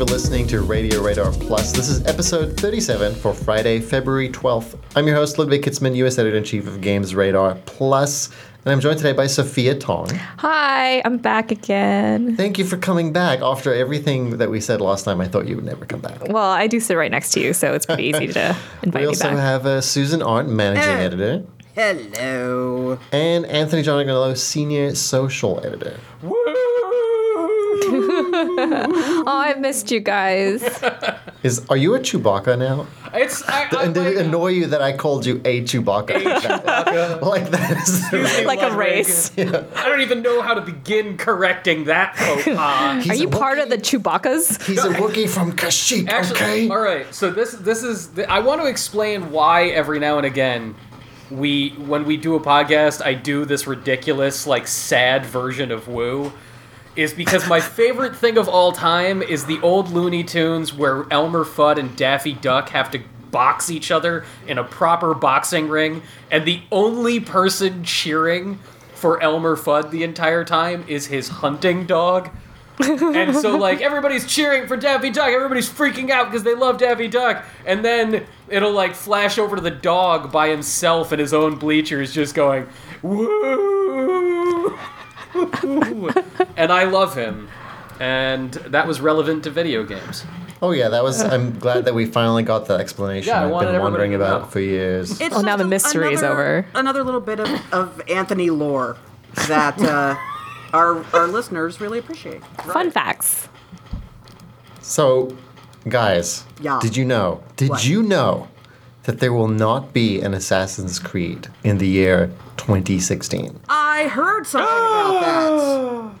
for listening to Radio Radar Plus. This is episode 37 for Friday, February 12th. I'm your host, Ludwig Kietzmann, U.S. Editor in Chief of Games Radar Plus, and I'm joined today by Sophia Tong. Hi, I'm back again. Thank you for coming back. After everything that we said last time, I thought you would never come back. Well, I do sit right next to you, so it's pretty easy to invite you back. We also have uh, Susan Arendt, Managing Hey. Editor, Hello. and Anthony John Agnello, Senior Social Editor. oh, I missed you guys. Is Are you a Chewbacca now? It's I, I, And did it annoy you that I called you a Chewbacca? like that is like a Ludwig. race. I don't even know how to begin correcting that oh, uh, faux pas. Are you part of the Wookiee. Chewbaccas? He's a Wookiee from Kashyyyk, Actually, okay? all right. So this this is the, I want to explain why every now and again we when we do a podcast I do this ridiculous like sad version of Woo is because my favorite thing of all time is the old Looney Tunes where Elmer Fudd and Daffy Duck have to box each other in a proper boxing ring and the only person cheering for Elmer Fudd the entire time is his hunting dog. and so like everybody's cheering for Daffy Duck, everybody's freaking out because they love Daffy Duck, and then it'll like flash over to the dog by himself in his own bleachers, just going woo, and I love him, and that was relevant to video games. Oh yeah, that was. I'm glad that we finally got that explanation. Yeah, I I've wanted been everybody wondering to about know. for years. It's Oh, now just the a- mystery is another- over. Another little bit of, of Anthony lore that uh, our our listeners really appreciate. Fun facts. So, guys, Yeah. did you know? Did What? you know that there will not be an Assassin's Creed in the year 2016? I heard something about that.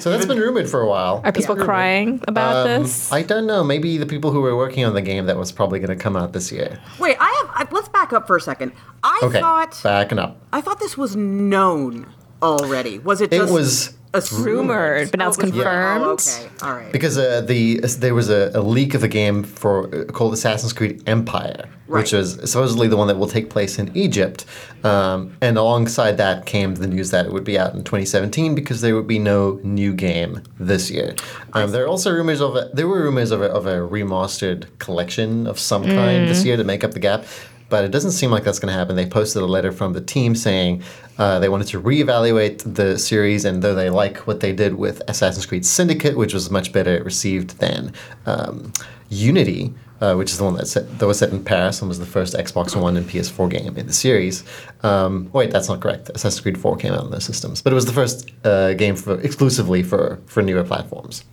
So that's been rumored for a while. Are people Yeah. crying about Um, this? I don't know. Maybe the people who were working on the game that was probably going to come out this year. Wait, I have. I, let's back up for a second. I Okay, thought backing up. I thought this was known already. Was it It just was assumed? Rumored, but now Oh, it's it was rumored. confirmed. Oh, okay, all right. Because uh, the there was a, a leak of a game for uh, called Assassin's Creed Empire, which Right. was supposedly the one that will take place in Egypt. Um, and alongside that came the news that it would be out in 2017 because there would be no new game this year. Um, there are also rumors of a, there were rumors of a, of a remastered collection of some kind this year to make up the gap. But it doesn't seem like that's going to happen. They posted a letter from the team saying uh, they wanted to reevaluate the series, and though they like what they did with Assassin's Creed Syndicate, which was much better received than um, Unity, uh, which is the one that, set, that was set in Paris and was the first Xbox One and PS4 game in the series. Um, wait, that's not correct. Assassin's Creed 4 came out on those systems, but it was the first uh, game for exclusively for for newer platforms.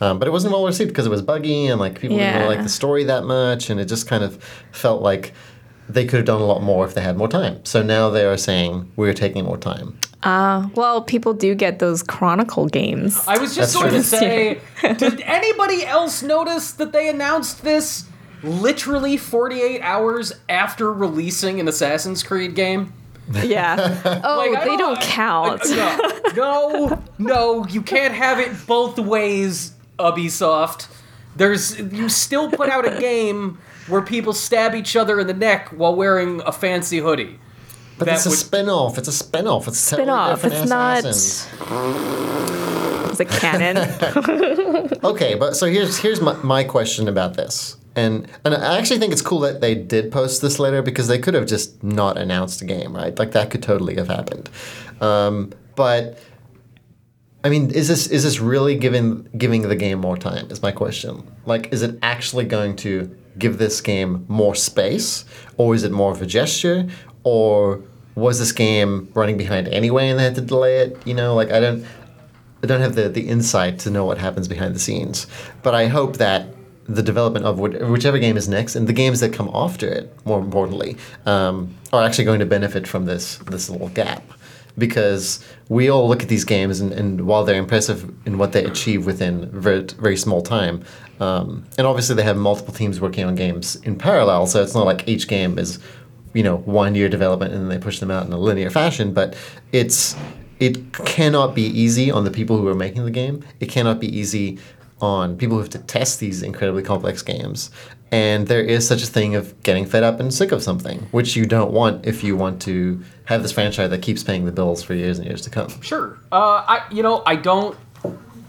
Um, but it wasn't well received because it was buggy and like people didn't really like the story that much, and it just kind of felt like they could have done a lot more if they had more time. So now they are saying we're taking more time. Uh, well, people do get those Chronicle games. I was just That's going true. to say, did anybody else notice that they announced this literally 48 hours after releasing an Assassin's Creed game? Yeah. Oh, Like, they don't I- count. I- no, no, no, you can't have it both ways, Ubisoft. There's you still put out a game where people stab each other in the neck while wearing a fancy hoodie. But That it's a would- spin-off. It's a spin-off. It's totally Spin-off. different It's not- assassins. Is it canon? Okay, but so here's here's my, my question about this. And and I actually think it's cool that they did post this later because they could have just not announced a game, right? Like that could totally have happened. Um, but I mean, is this is this really giving giving the game more time? Is my question. Like, is it actually going to give this game more space, or is it more of a gesture, or was this game running behind anyway and they had to delay it? You know, like I don't. I don't have the, the insight to know what happens behind the scenes, but I hope that the development of whichever game is next and the games that come after it, more importantly, um, are actually going to benefit from this this little gap, because we all look at these games and, and while they're impressive in what they achieve within very very small time, um, and obviously they have multiple teams working on games in parallel, so it's not like each game is you know one year development and then they push them out in a linear fashion, but it's it cannot be easy on the people who are making the game. It cannot be easy on people who have to test these incredibly complex games. And there is such a thing of getting fed up and sick of something, which you don't want if you want to have this franchise that keeps paying the bills for years and years to come. Sure. Uh, I you know I don't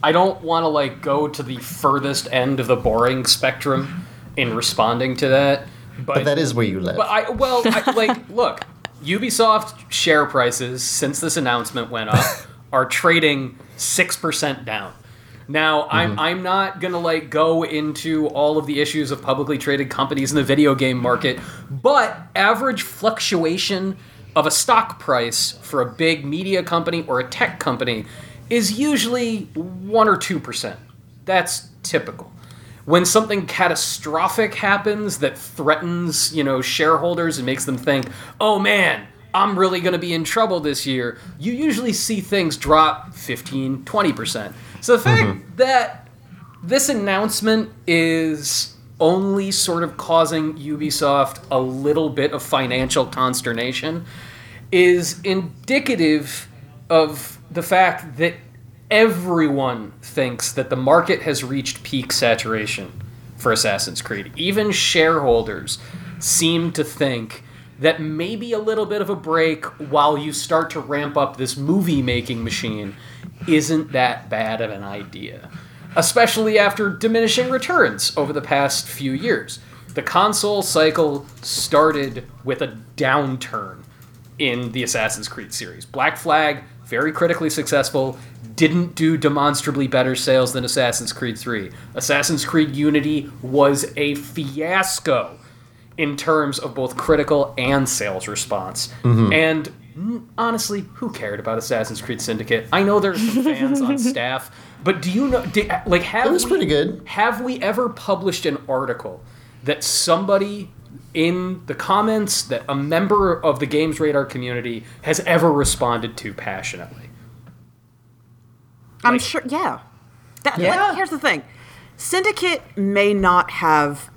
I don't want to like go to the furthest end of the boring spectrum in responding to that. But, But that is where you live. But I well, I, like look, Ubisoft share prices since this announcement went up are trading six percent down. Now I'm mm-hmm. I'm not gonna like go into all of the issues of publicly traded companies in the video game market, but average fluctuation of a stock price for a big media company or a tech company is usually one or two percent. That's typical when something catastrophic happens that threatens, you know, shareholders and makes them think, "Oh man, I'm really going to be in trouble this year." You usually see things drop 15, 20%. So the fact mm-hmm. that this announcement is only sort of causing Ubisoft a little bit of financial consternation is indicative of the fact that everyone thinks that the market has reached peak saturation for Assassin's Creed. Even shareholders seem to think that maybe a little bit of a break while you start to ramp up this movie making machine isn't that bad of an idea. Especially after diminishing returns over the past few years. The console cycle started with a downturn in the Assassin's Creed series. Black Flag, very critically successful, didn't do demonstrably better sales than Assassin's Creed 3. Assassin's Creed Unity was a fiasco in terms of both critical and sales response. And mm, honestly, who cared about Assassin's Creed Syndicate? I know there's some fans on staff, but do you know did, like have It was we- pretty good. Have we ever published an article that somebody in the comments that a member of the Games Radar community has ever responded to passionately? I'm Like- sure. Yeah. That, Yeah. Like, here's the thing: Syndicate may not have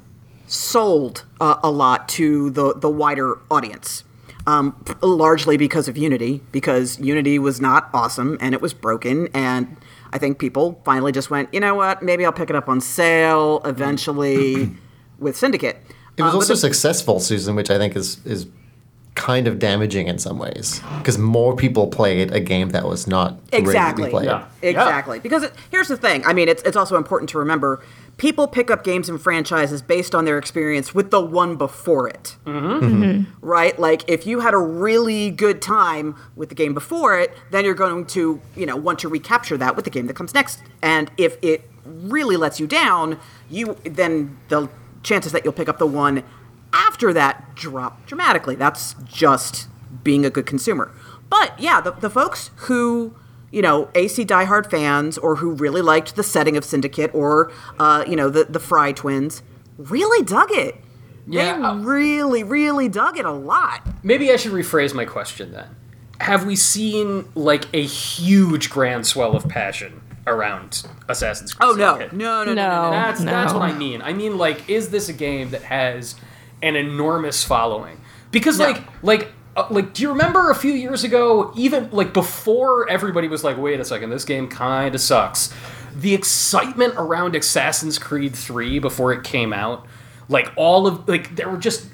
sold uh, a lot to the the wider audience, um, largely because of Unity, because Unity was not awesome and it was broken, and I think people finally just went, you know what? Maybe I'll pick it up on sale eventually with Syndicate. It was Um, also the- successful, Susan, which I think is is kind of damaging in some ways because more people played a game that was not Exactly. regularly played. Yeah. Exactly. Because it, here's the thing. I mean, it's it's also important to remember people pick up games and franchises based on their experience with the one before it. Mm-hmm. Right? Like if you had a really good time with the game before it, then you're going to, you know, want to recapture that with the game that comes next. And if it really lets you down, you then the chances that you'll pick up the one after that drop dramatically. That's just being a good consumer. But yeah, the, the folks who, you know, AC diehard fans or who really liked the setting of Syndicate or, uh, you know, the, the Fry twins really dug it. Yeah, They uh, really, really dug it a lot. Maybe I should rephrase my question then. Have we seen like a huge grand swell of passion around Assassin's Creed? Oh, no. Syndicate? No, no, no, no, No. no. That's that's what I mean. I mean, like, is this a game that has an enormous following? Because, No. like, like, uh, like, do you remember a few years ago, even like before everybody was like, "Wait a second, this game kind of sucks." The excitement around Assassin's Creed Three before it came out, like all of like there were just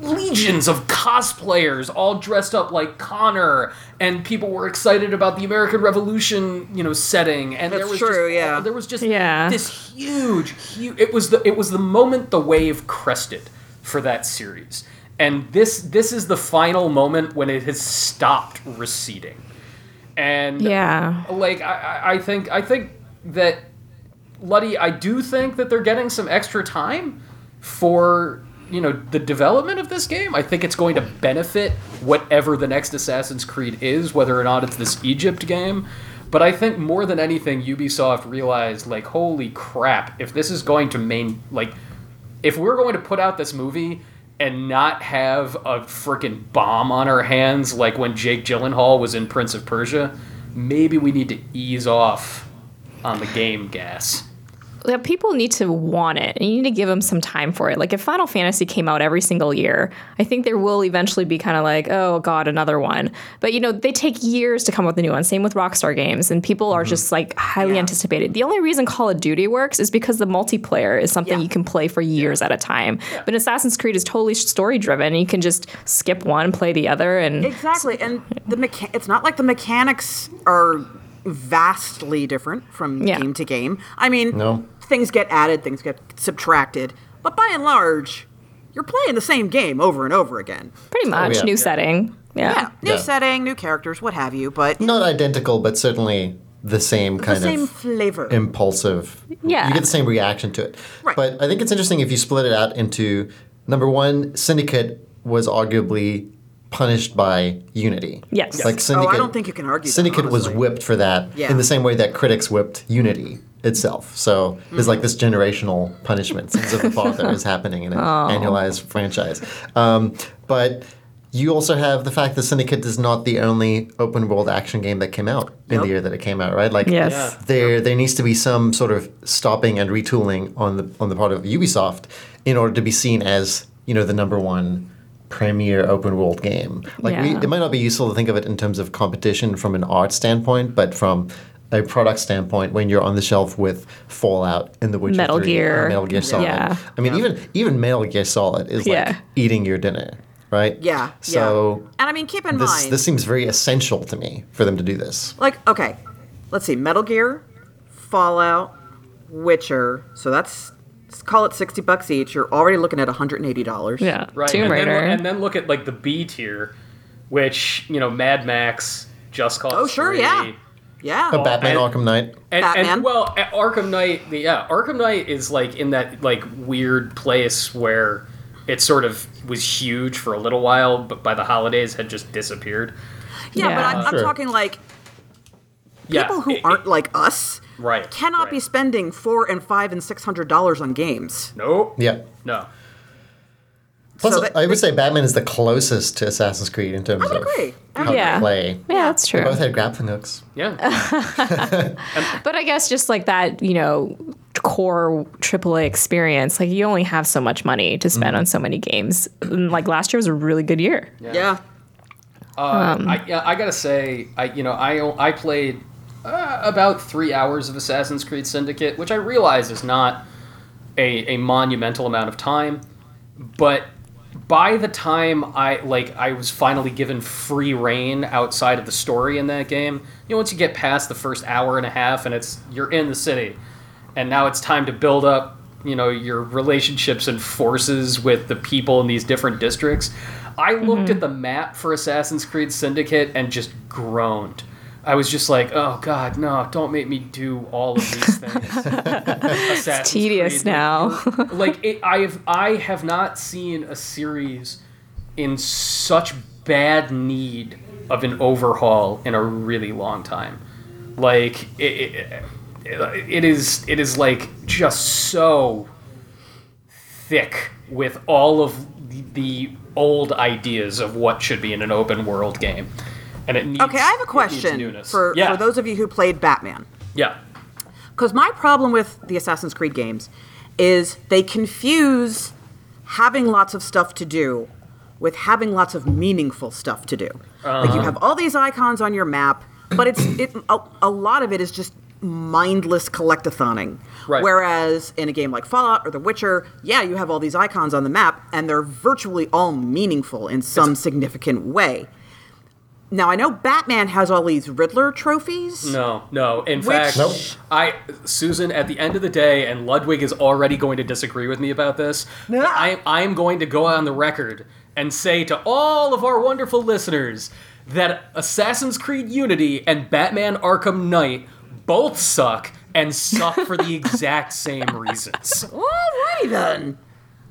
legions of cosplayers all dressed up like Connor, and people were excited about the American Revolution, you know, setting. And there was true, just, yeah. there was just Yeah. this huge, huge. It was the it was the moment the wave crested for that series, and this this is the final moment when it has stopped receding. And Yeah. like I, I- think I think that Luddy, I do think that they're getting some extra time for you know the development of this game. I think it's going to benefit whatever the next Assassin's Creed is, whether or not it's this Egypt game. But I think more than anything, Ubisoft realized like, holy crap! If this is going to main like, if we're going to put out this movie and not have a freaking bomb on our hands like when Jake Gyllenhaal was in Prince of Persia, maybe we need to ease off on the game gas. Yeah, people need to want it and you need to give them some time for it. Like if Final Fantasy came out every single year, I think there will eventually be kind of like, oh god, another one. But you know, they take years to come up with a new one. Same with Rockstar games, and people are mm-hmm. just like highly Yeah. anticipated. The only reason Call of Duty works is because the multiplayer is something Yeah. you can play for years at a time. But Assassin's Creed is totally story driven. You can just skip one, play the other, and Exactly, and the mecha- it's not like the mechanics are vastly different from Yeah. game to game. I mean, No. things get added, things get subtracted, but by and large, you're playing the same game over and over again. Pretty oh, much. yeah. New Yeah. setting. Yeah. Yeah, new Yeah. setting, new characters, what have you, but Not identical, but certainly the same the kind same of flavor. impulsive. Yeah. You get the same reaction to it. Right. But I think it's interesting if you split it out into number one, Syndicate was arguably punished by Unity. Yes. Like Syndicate. Oh, don't think you can argue that, Syndicate was whipped for that Yeah. in the same way that critics whipped Unity itself. So there's Mm-hmm. like this generational punishment sins of the father is happening in an Oh. annualized franchise. Um, but you also have the fact that Syndicate is not the only open world action game that came out in Yep. the year that it came out, right? Like Yes. Yeah. there there needs to be some sort of stopping and retooling on the on the part of Ubisoft in order to be seen as you know the number one premier open world game. Like we, it might not be useful to think of it in terms of competition from an art standpoint, but from a product standpoint, when you're on the shelf with Fallout and The Witcher Metal 3 Gear. Metal Gear Solid. Yeah. I mean, even even Metal Gear Solid is like eating your dinner, right? yeah, So yeah. And I mean, keep in this mind, this seems very essential to me for them to do this. like, okay, let's see, Metal Gear, Fallout, Witcher. So that's let's call it sixty bucks each. You're already looking at one hundred and eighty dollars. Yeah. Right. Tomb and Raider. Then, and then look at like the B tier, which you know Mad Max, Just Cause. Oh, sure, 3, yeah. Yeah. A Batman and- Arkham Knight. And, Batman. and well, Arkham Knight, the, yeah, Arkham Knight is like in that like weird place where it sort of was huge for a little while, but by the holidays had just disappeared. yeah, but I'm, I'm Sure. talking like Yeah, people who it- it- aren't like us right cannot be spending four and five and six hundred dollars on games. Nope. Yeah. No. Plus, So that- I would say Batman is the closest to Assassin's Creed in terms I would of how Yeah. play. yeah, that's true. They both had grappling hooks. Yeah. But I guess just like that, you know, core AAA experience, like you only have so much money to spend on so many games. And, like last year was a really good year. Yeah. Uh, I, I gotta say, I you know I I played uh, about three hours of Assassin's Creed Syndicate, which I realize is not a, a monumental amount of time, but by the time I like I was finally given free reign outside of the story in that game, you know, once you get past the first hour and a half and it's you're in the city, and now it's time to build up you know your relationships and forces with the people in these different districts. I looked at the map for Assassin's Creed Syndicate and just groaned. I was just like, "Oh God, no! Don't make me do all of these things." Assassin's tedious Creed, now. like, it, I have, I have not seen a series in such bad need of an overhaul in a really long time. Like it, it, it, it is, it is like just so thick with all of the, the old ideas of what should be in an open world game. And it needs Okay, I have a question for, yeah. for those of you who played Batman. Yeah. Because my problem with the Assassin's Creed games is they confuse having lots of stuff to do with having lots of meaningful stuff to do. Like Uh-huh. you have all these icons on your map, but it's it a, a lot of it is just mindless collectathoning. Right. Whereas in a game like Fallout or The Witcher, yeah, you have all these icons on the map, and they're virtually all meaningful in some significant way. Now I know Batman has all these Riddler trophies. No, no. In Which- fact, Nope. I Susan at the end of the day, and Ludwig is already going to disagree with me about this. but I I am going to go on the record and say to all of our wonderful listeners that Assassin's Creed Unity and Batman Arkham Knight both suck and suck for the exact same reasons. Alrighty then.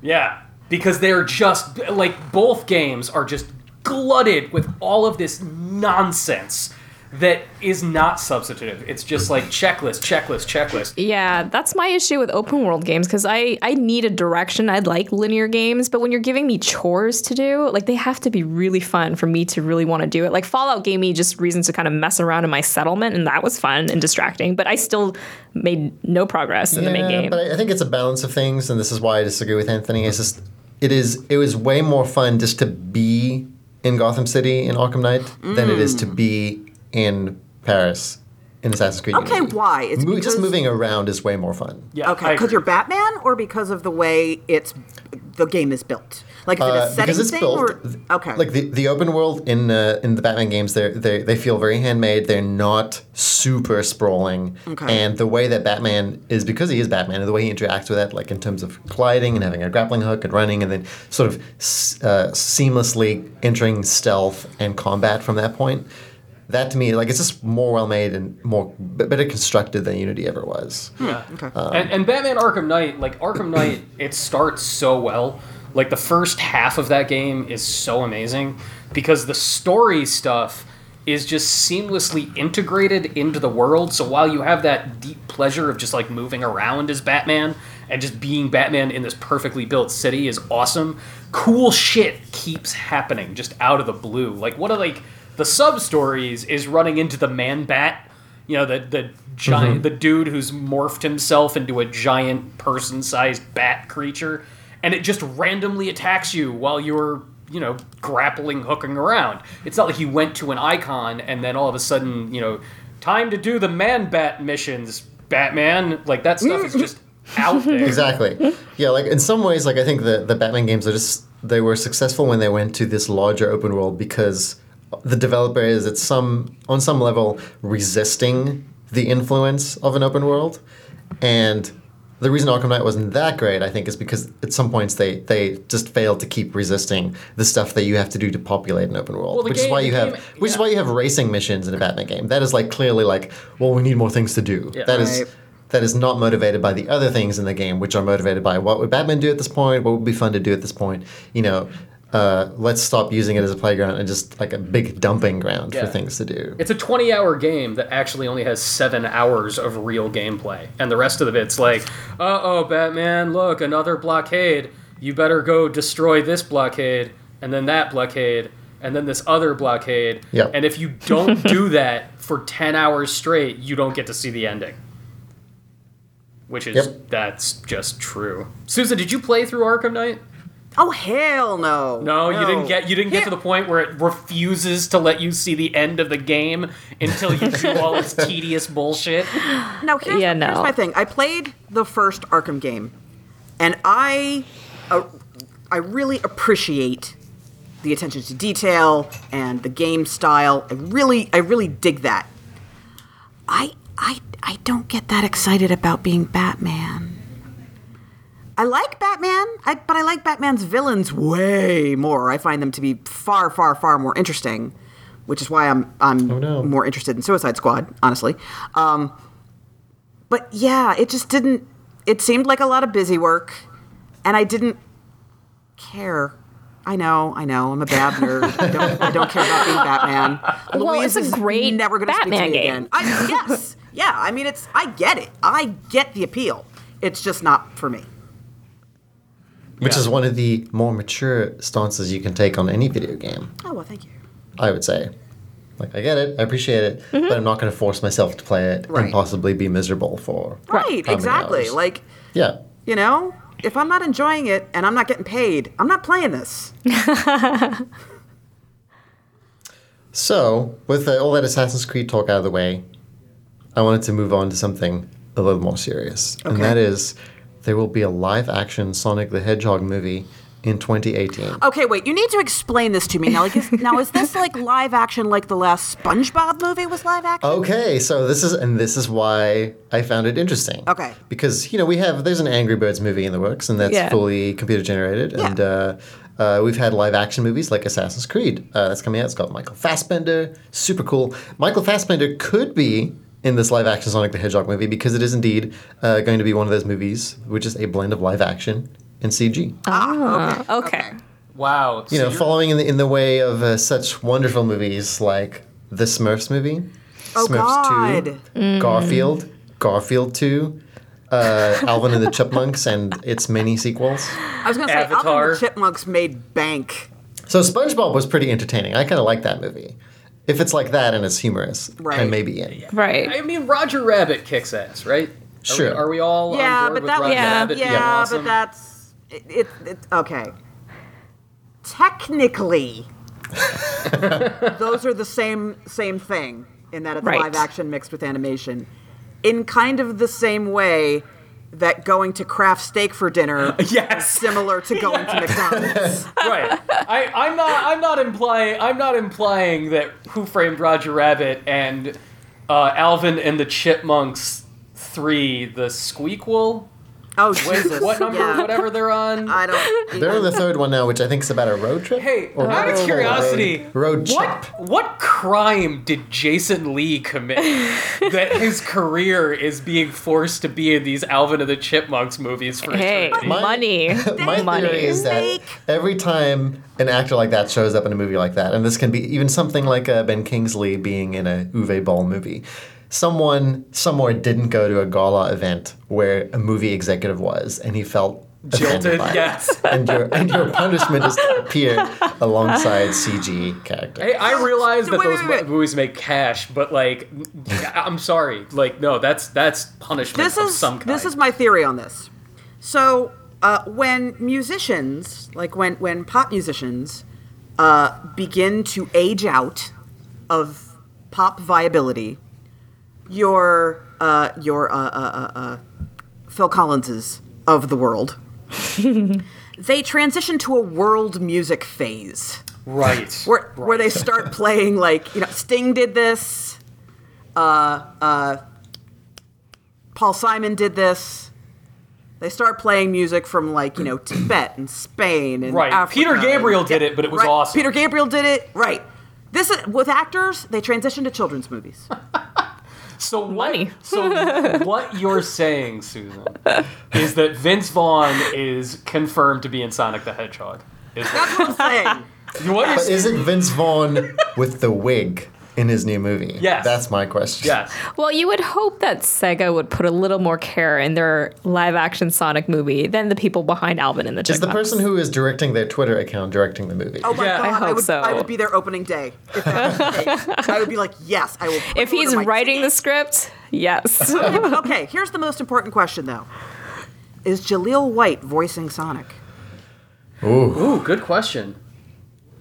Yeah, because they're just like both games are just glutted with all of this nonsense that is not substantive. It's just like checklist, checklist, checklist. Yeah, that's my issue with open world games because I, I need a direction. I'd like linear games, but when you're giving me chores to do, like they have to be really fun for me to really want to do it. Like Fallout gave me just reasons to kind of mess around in my settlement, and that was fun and distracting, but I still made no progress in the main game. but I I think it's a balance of things, and this is why I disagree with Anthony. It's just it is it was way more fun just to be in Gotham City in Arkham Knight than it is to mm. be in Paris in Assassin's Creed. Okay, Unity. why? It's Mo- just moving around is way more fun. Yeah, Okay, because you're Batman, or because of the way it's the game is built. Like, is it a Uh, setting because it's thing, built. or okay? Like the, the open world in uh, in the Batman games, they they they feel very handmade. They're not super sprawling. Okay. And the way that Batman is, because he is Batman, and the way he interacts with that, like in terms of gliding and having a grappling hook and running, and then sort of s- uh, seamlessly entering stealth and combat from that point. That to me, like it's just more well made and more b- better constructed than Unity ever was. Hmm. Yeah. okay. Um, and, and Batman Arkham Knight, like Arkham Knight, it starts so well. Like the first half of that game is so amazing because the story stuff is just seamlessly integrated into the world. So while you have that deep pleasure of just like moving around as Batman and just being Batman in this perfectly built city is awesome, cool shit keeps happening just out of the blue. Like what of like the sub stories is running into the Man Bat you know the the giant mm-hmm. the dude who's morphed himself into a giant person-sized bat creature and it just randomly attacks you while you're you know grappling hooking around. It's not like he went to an icon and then all of a sudden you know time to do the man bat missions batman. Like that stuff is just out there. Exactly. Yeah, like in some ways, like I think the the Batman games are just they were successful when they went to this larger open world because the developer is at some on some level resisting the influence of an open world, and the reason Arkham Knight wasn't that great, I think, is because at some points they they just failed to keep resisting the stuff that you have to do to populate an open world, Well, the which is why the you have game- which is why you have racing missions in a Batman game. That is like clearly like, well, we need more things to do. Yeah. That is Right. that is not motivated by the other things in the game, which are motivated by what would Batman do at this point, what would be fun to do at this point. You know, uh, let's stop using it as a playground and just like a big dumping ground Yeah. for things to do. It's a 20 hour game that actually only has seven hours of real gameplay. And the rest of the bit's like, uh oh, Batman, look, another blockade. You better go destroy this blockade, and then that blockade, and then this other blockade. Yep. And if you don't do that for 10 hours straight, you don't get to see the ending. Which is, Yep. that's just true. Susan, did you play through Arkham Knight? Oh hell no! No, you didn't get you didn't get Here- to the point where it refuses to let you see the end of the game until you do all its tedious bullshit. Now here's, Yeah, here's no. my thing. I played the first Arkham game, and I, uh, I really appreciate the attention to detail and the game style. I really, I really dig that. I, I, I don't get that excited about being Batman. I like Batman, I, but I like Batman's villains way more. I find them to be far, far, far more interesting, which is why I'm I'm Oh, no. more interested in Suicide Squad, honestly. Um, but yeah, it just didn't. It seemed like a lot of busy work, and I didn't care. I know, I know, I'm a bad nerd. I don't, I don't care about being Batman. Well, Louise it's a is great never gonna speak to Batman me game. again. I, yes, yeah. I mean, it's. I get it. I get the appeal. It's just not for me. Which Yeah. is one of the more mature stances you can take on any video game, Oh well, thank you. I would say. Like, I get it, I appreciate it, but I'm not going to force myself to play it Right. and possibly be miserable for. Right, exactly. hours? Like, Yeah. you know, if I'm not enjoying it and I'm not getting paid, I'm not playing this. So, with uh, all that Assassin's Creed talk out of the way, I wanted to move on to something a little more serious. And that is there will be a live action Sonic the Hedgehog movie in 2018. Okay, wait. You need to explain this to me now. Like, is, now is this like live action, like the last SpongeBob movie was live action? Okay, so this is and this is why I found it interesting. Okay. Because you know we have there's an Angry Birds movie in the works and that's Yeah. fully computer generated Yeah. and uh, uh, we've had live action movies like Assassin's Creed uh, that's coming out. It's got Michael Fassbender, super cool. Michael Fassbender could be in this live action Sonic the Hedgehog movie because it is indeed uh, going to be one of those movies which is a blend of live action and CG. Ah, okay. okay. Wow. you know, following in the, in the way of uh, such wonderful movies like the Smurfs movie, Oh, Smurfs God. 2, Garfield, Garfield 2, uh, Alvin and the Chipmunks, and its many sequels. I was going to say, Alvin and the Chipmunks made bank. So SpongeBob was pretty entertaining. I kind of like that movie. If it's like that and it's humorous, Right. I may be in. Right. I mean, Roger Rabbit kicks ass, right? Are we- Sure. Are we, all Yeah, on board but with that Roger Yeah. Rabbit yeah, being awesome? but that's it, it, it. Okay. Technically, those are the same same thing. in that it's Right. live action mixed with animation, in kind of the same way that going to Craftsteak for dinner Yes. is similar to going to McDonald's. right. I, I'm not. I'm not implying. I'm not implying that Who Framed Roger Rabbit and uh, Alvin and the Chipmunks three, the Squeakquel, Oh what, Jesus! what number, Yeah. whatever they're on. I don't. They're on the third one now, which I think is about a road trip. Hey, Or out of curiosity, road what trip. what crime did Jason Lee commit that his career is being forced to be in these Alvin and the Chipmunks movies for Hey, eternity? My- money. My money. theory is that every time an actor like that shows up in a movie like that, and this can be even something like uh, Ben Kingsley being in a Uwe Boll movie, someone somewhere didn't go to a gala event where a movie executive was, and he felt Jilted, by it. yes. And your and your punishment is to appear alongside CG characters. Hey, I realize that Wait, those wait, wait. movies make cash, but like, I'm sorry, like, no, that's that's punishment this of is some kind. this is my theory on this. So uh, when musicians, like when when pop musicians, uh, begin to age out of pop viability, your uh, your uh, uh, uh, uh, Phil Collinses of the world, they transition to a world music phase right. where where they start playing like you know Sting did this, uh, uh, Paul Simon did this. They start playing music from like you know Tibet and Spain and Right. Africa. Peter Gabriel did it, but it was Right. awesome. Peter Gabriel did it right. This is with actors. They transition to children's movies. So what, Money. so what you're saying, Susan, is that Vince Vaughn is confirmed to be in Sonic the Hedgehog. Is That's what I'm saying. what you're But is it Vince Vaughn with the wig in his new movie? Yes. That's my question. Yes. Well, you would hope that Sega would put a little more care in their live action Sonic movie than the people behind Alvin and the Chipmunks. Is the person who is directing their Twitter account directing the movie? Oh my Yeah. god! I hope would, so. I would be there opening day. If that was. I would be like, yes, I will. If he's order my writing the script, yes. okay, here's the most important question though: Is Jaleel White voicing Sonic? Ooh, good question.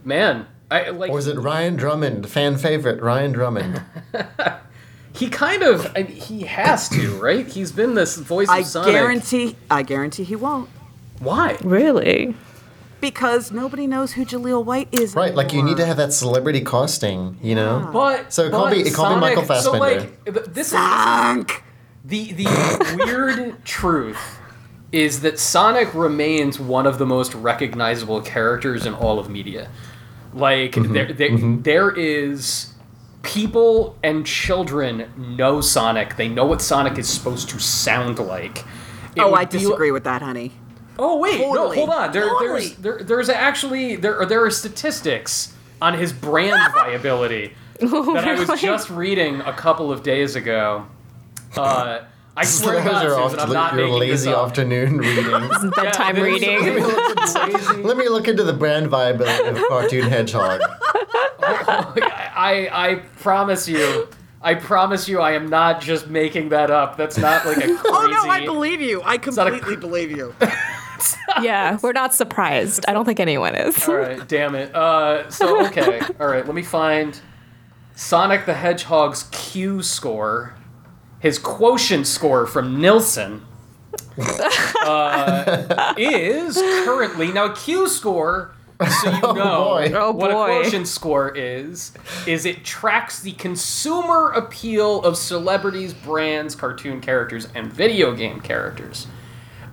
Man, I like Or is it Ryan Drummond, fan favorite Ryan Drummond? he kind of I, he has to, right? He's been this voice of I Sonic. guarantee. I guarantee he won't Why? really? because nobody knows who Jaleel White is. right, like you need to have that celebrity casting, you know? But So it can't but be- it can't be Michael Sonic- So Fassbender. like th- this is The the weird truth is that Sonic remains one of the most recognizable characters in all of media. Like Mm-hmm. there there, there is people and children know Sonic. They know what Sonic is supposed to sound like. It Oh, would I be- disagree with that, honey. Oh wait, no, hold on. There, Totally. there's there, there's actually there are, there are statistics on his brand viability that I was just reading a couple of days ago. Uh, I swear to Those God, are Susan, oft- I'm not your making this lazy up. afternoon readings. Bedtime Yeah, reading. there's- lazy- Let me look into the brand viability of Cartoon Hedgehog. I I promise you. I promise you, I am not just making that up. That's not like a crazy. Oh no, I believe you. I not a completely believe you. yeah, we're not surprised. I don't think anyone is. All right, damn it. Uh, so okay, all right. Let me find Sonic the Hedgehog's Q score, his quotient score from Nielsen. uh, is currently now Q score. So you know boy. Oh, what boy. a quotient score is. Is it tracks the consumer appeal of celebrities, brands, cartoon characters, and video game characters.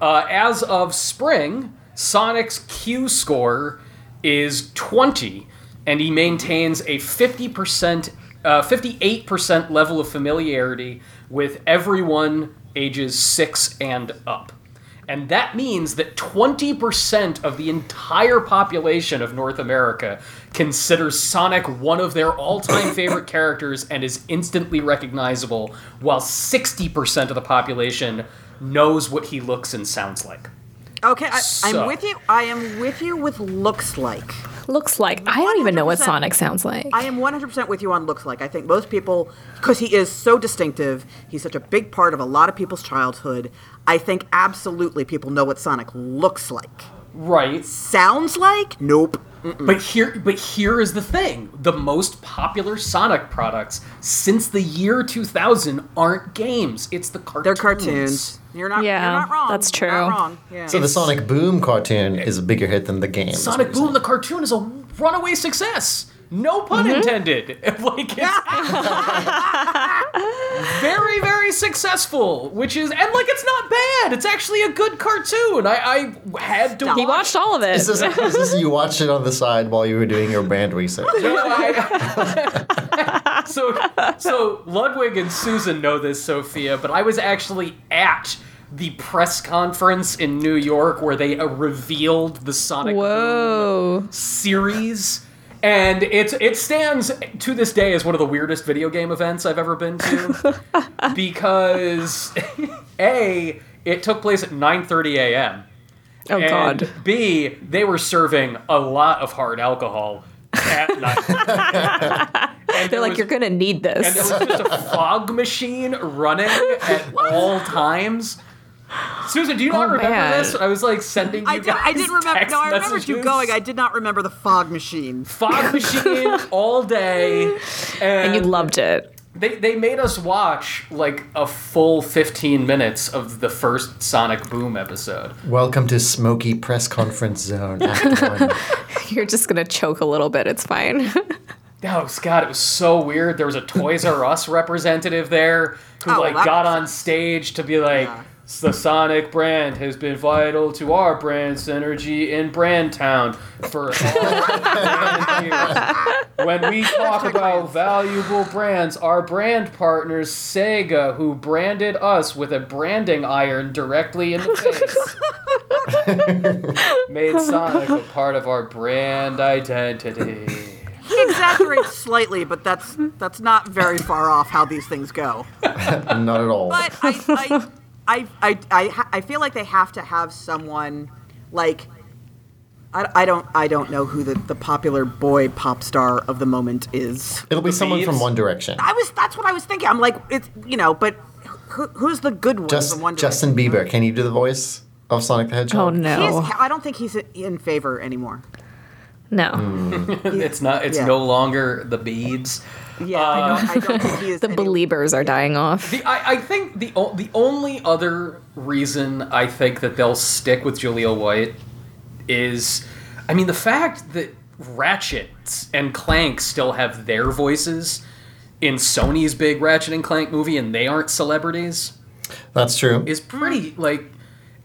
Uh, as of spring, Sonic's Q score is 20, and he maintains a 50%, uh, 58% level of familiarity with everyone ages 6 and up. And that means that 20% of the entire population of North America considers Sonic one of their all time favorite characters and is instantly recognizable, while 60% of the population knows what he looks and sounds like. Okay, I, So- I'm with you. I am with you with looks like. Looks like I don't even know what Sonic sounds like. I am 100% with you on looks like. I think most people, because he is so distinctive, he's such a big part of a lot of people's childhood. I think absolutely people know what Sonic looks like. Right. Sounds like? Nope. But here, but here is the thing: the most popular Sonic products since the year 2000 aren't games; it's the cartoons. They're cartoons. You're not. Yeah, you're not wrong. that's You're not true. wrong. Yeah. So the Sonic Boom cartoon is a bigger hit than the game. Sonic Boom, the cartoon, is a runaway success. No pun Mm-hmm. intended. Like it's very, very successful. Which is, and like it's not bad. It's actually a good cartoon. I, I had to. Stop. He watched all of it. Is this, is this you watched it on the side while you were doing your band research? No, I- so, so Ludwig and Susan know this, Sophia, but I was actually at the press conference in New York where they uh, revealed the Sonic Boom Whoa. series. And it's it stands to this day as one of the weirdest video game events I've ever been to because a it took place at 9:30 a.m. Oh and God. B they were serving a lot of hard alcohol at night. And They're like, was- you're gonna need this. and there was just a fog machine running at all times. Susan, do you not Oh, remember man. this? I was like sending you I, did, guys I didn't remember. text No, I remembered you going. I did not remember the fog machine. fog machine all day, and, and you loved it. They they made us watch like a full 15 minutes of the first Sonic Boom episode. Welcome to Smoky Press Conference Zone. You're just gonna choke a little bit. It's fine. Oh God, it was so weird. There was a Toys R Us representative there who Oh, like got on stage to be like, Yeah. "The Sonic brand has been vital to our brand synergy in Brand Town for all years. When we talk about valuable brands, our brand partners Sega, who branded us with a branding iron directly in the face, made Sonic a part of our brand identity." He exaggerates slightly, but that's that's not very far off how these things go. Not at all. But I, I, I, I, I, I feel like they have to have someone like. I, I don't I don't know who the, the popular boy pop star of the moment is. It'll be The someone from One Direction. I was that's what I was thinking. I'm like it's you know, but who, who's the good one Just from One Justin Bieber. Can you do the voice of Sonic the Hedgehog? oh He no. is, I don't think he's in favor anymore. No. Hmm. It's not. It's Yeah. no longer the Beebs. Yeah, I don't. I don't think he is. The any- believers are dying off. The, I, I think the o- the only other reason I think that they'll stick with Jaleel White is, I mean, the fact that Ratchet and Clank still have their voices in Sony's big Ratchet and Clank movie, and they aren't celebrities, That's true. is pretty like,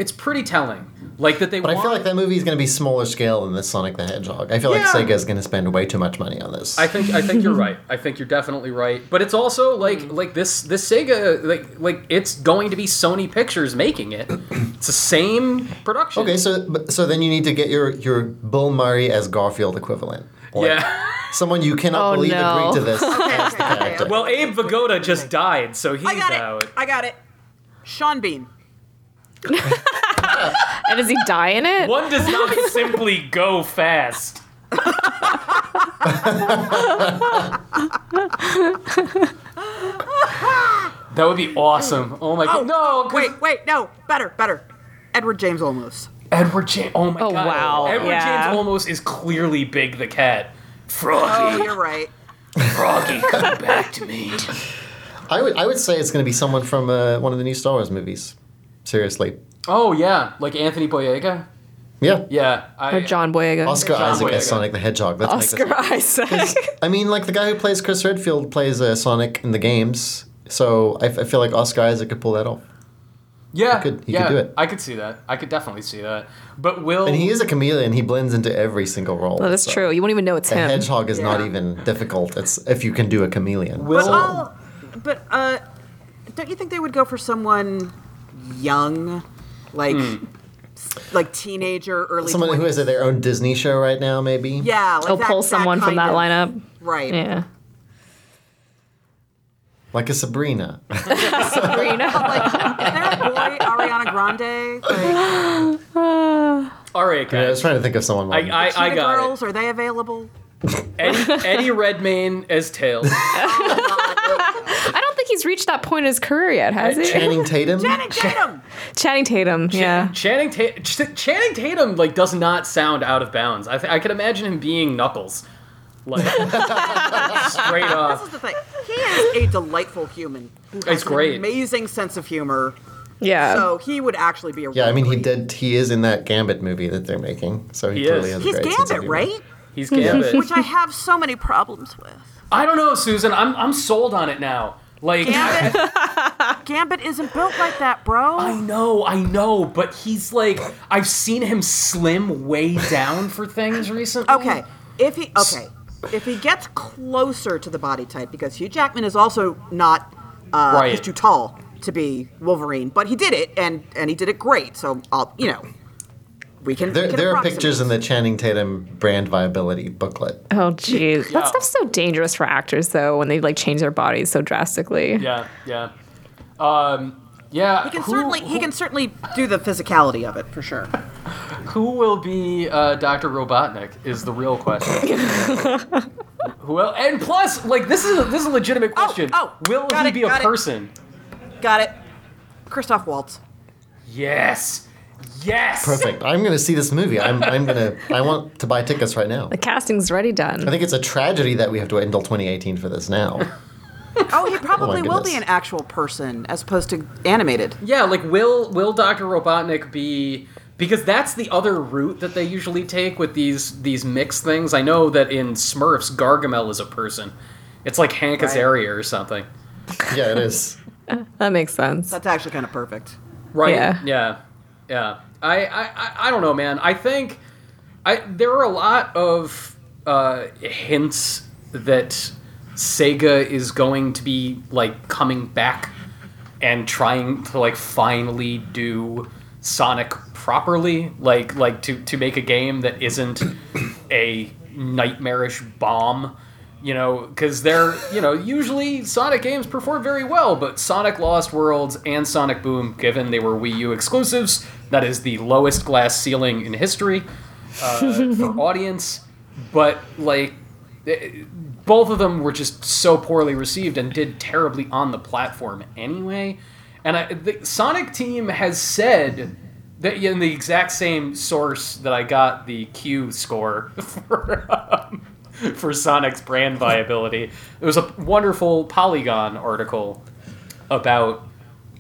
it's pretty telling. Like that they. But I feel like that movie is going to be smaller scale than this Sonic the Hedgehog. I feel like Sega is going to spend way too much money on this. I think I think you're right. I think you're definitely right. But it's also like Mm. like this this Sega like like it's going to be Sony Pictures making it. It's the same production. okay, so so then you need to get your your Bill Murray as Garfield equivalent. Like, Yeah. Someone you cannot Oh, believe no. agreed to this as the okay, okay. Well, Abe Vigoda just died, so he's I got out. it. I got it. Sean Bean. And does he die in it? One does not simply go fast. that would be awesome. Oh my god. No, 'cause Wait, wait, no, better, better. Edward James Olmos. Edward James. Oh my Oh, god. wow, Edward yeah. James almost is clearly Big the Cat. Oh, Froggy, you're right. Froggy, come back to me. I would I would say it's going to be someone from uh, one of the new Star Wars movies. Seriously. Oh yeah, like Anthony Boyega. Yeah. Yeah, I, Or John Boyega. Oscar John Isaac Boyega. as Sonic the Hedgehog. Let's make Oscar this Isaac. I mean, like the guy who plays Chris Redfield plays uh, Sonic in the games, so I, I feel like Oscar Isaac could pull that off. Yeah, He could- he yeah, could do it. I could see that. I could definitely see that. But will And he is a chameleon; he blends into every single role. Well, that's so true. You won't even know it's A him. hedgehog is not even difficult. It's if you can do a chameleon. will But all, but uh, don't you think they would go for someone young, like, s- like teenager, early? Someone who 20s? has their own Disney show right now, maybe. Yeah, like I'll that- pull that someone from that of- lineup. Right. Yeah. like a Sabrina. Sabrina. like, Is there a boy Ariana Grande? Like, all right, Yeah, I was trying to think of someone. I, more. I, I got Girls, are they available? it. Eddie, Eddie Redmayne as Tails. Oh I don't think he's reached that point in his career yet, has he? Channing Tatum. Channing Tatum. Channing Tatum, yeah. Channing, Ta- Ch- Channing Tatum like does not sound out of bounds. I, th- I could imagine him being Knuckles, like straight up. This is the thing. He is a delightful human. Who has It's great. An amazing sense of humor. Yeah. So he would actually be a. Yeah, I mean, he did. He is in that Gambit movie that they're making, so he, He clearly is. has a He's great sense of Gambit, humor. right? He's Gambit. Which I have so many problems with. I don't know, Susan. I'm I'm sold on it now. Like Gambit. Gambit isn't built like that, bro. I know, I know, but he's like I've seen him slim way down for things recently. Okay, if he okay, if he gets closer to the body type, because Hugh Jackman is also not, uh, Right. he's too tall to be Wolverine, but he did it, and and he did it great. So I'll, you know, we can. There, we can there are pictures in the Channing Tatum brand viability booklet. oh, jeez. Yeah. That stuff's so dangerous for actors, though, when they like change their bodies so drastically. Yeah, yeah. Um yeah, He can who- certainly he can certainly do the physicality of it for sure. Who will be uh, Dr. Robotnik is the real question. who el and plus, like this is a, this is a legitimate question. oh, will he it, be a got it. person? Got it, Christoph Waltz. Yes, yes. Perfect. I'm going to see this movie. I'm, I'm going to. I want to buy tickets right now. The casting's already done. I think it's a tragedy that we have to wait until 2018 for this now. Oh, he probably oh will be an actual person as opposed to animated. Yeah, like will will Dr. Robotnik be because that's the other route that they usually take with these these mixed things. I know that in Smurfs, Gargamel is a person. It's like Hank Right. Azaria or something. yeah, it is. That makes sense. That's actually kind of perfect. Right. Yeah. Yeah. Yeah. I, I, I- don't know, man. I think I there are a lot of uh, hints that Sega is going to be like coming back and trying to like finally do Sonic properly, like like to to make a game that isn't a nightmarish bomb. You know, because they're you know usually Sonic games perform very well, but Sonic Lost Worlds and Sonic Boom, given they were Wii U exclusives, that is the lowest glass ceiling in history uh, for audience. But like, eh, both of them were just so poorly received and did terribly on the platform anyway. And I, the Sonic team has said that in the exact same source that I got the Q score for um, for Sonic's brand viability. It was a wonderful Polygon article about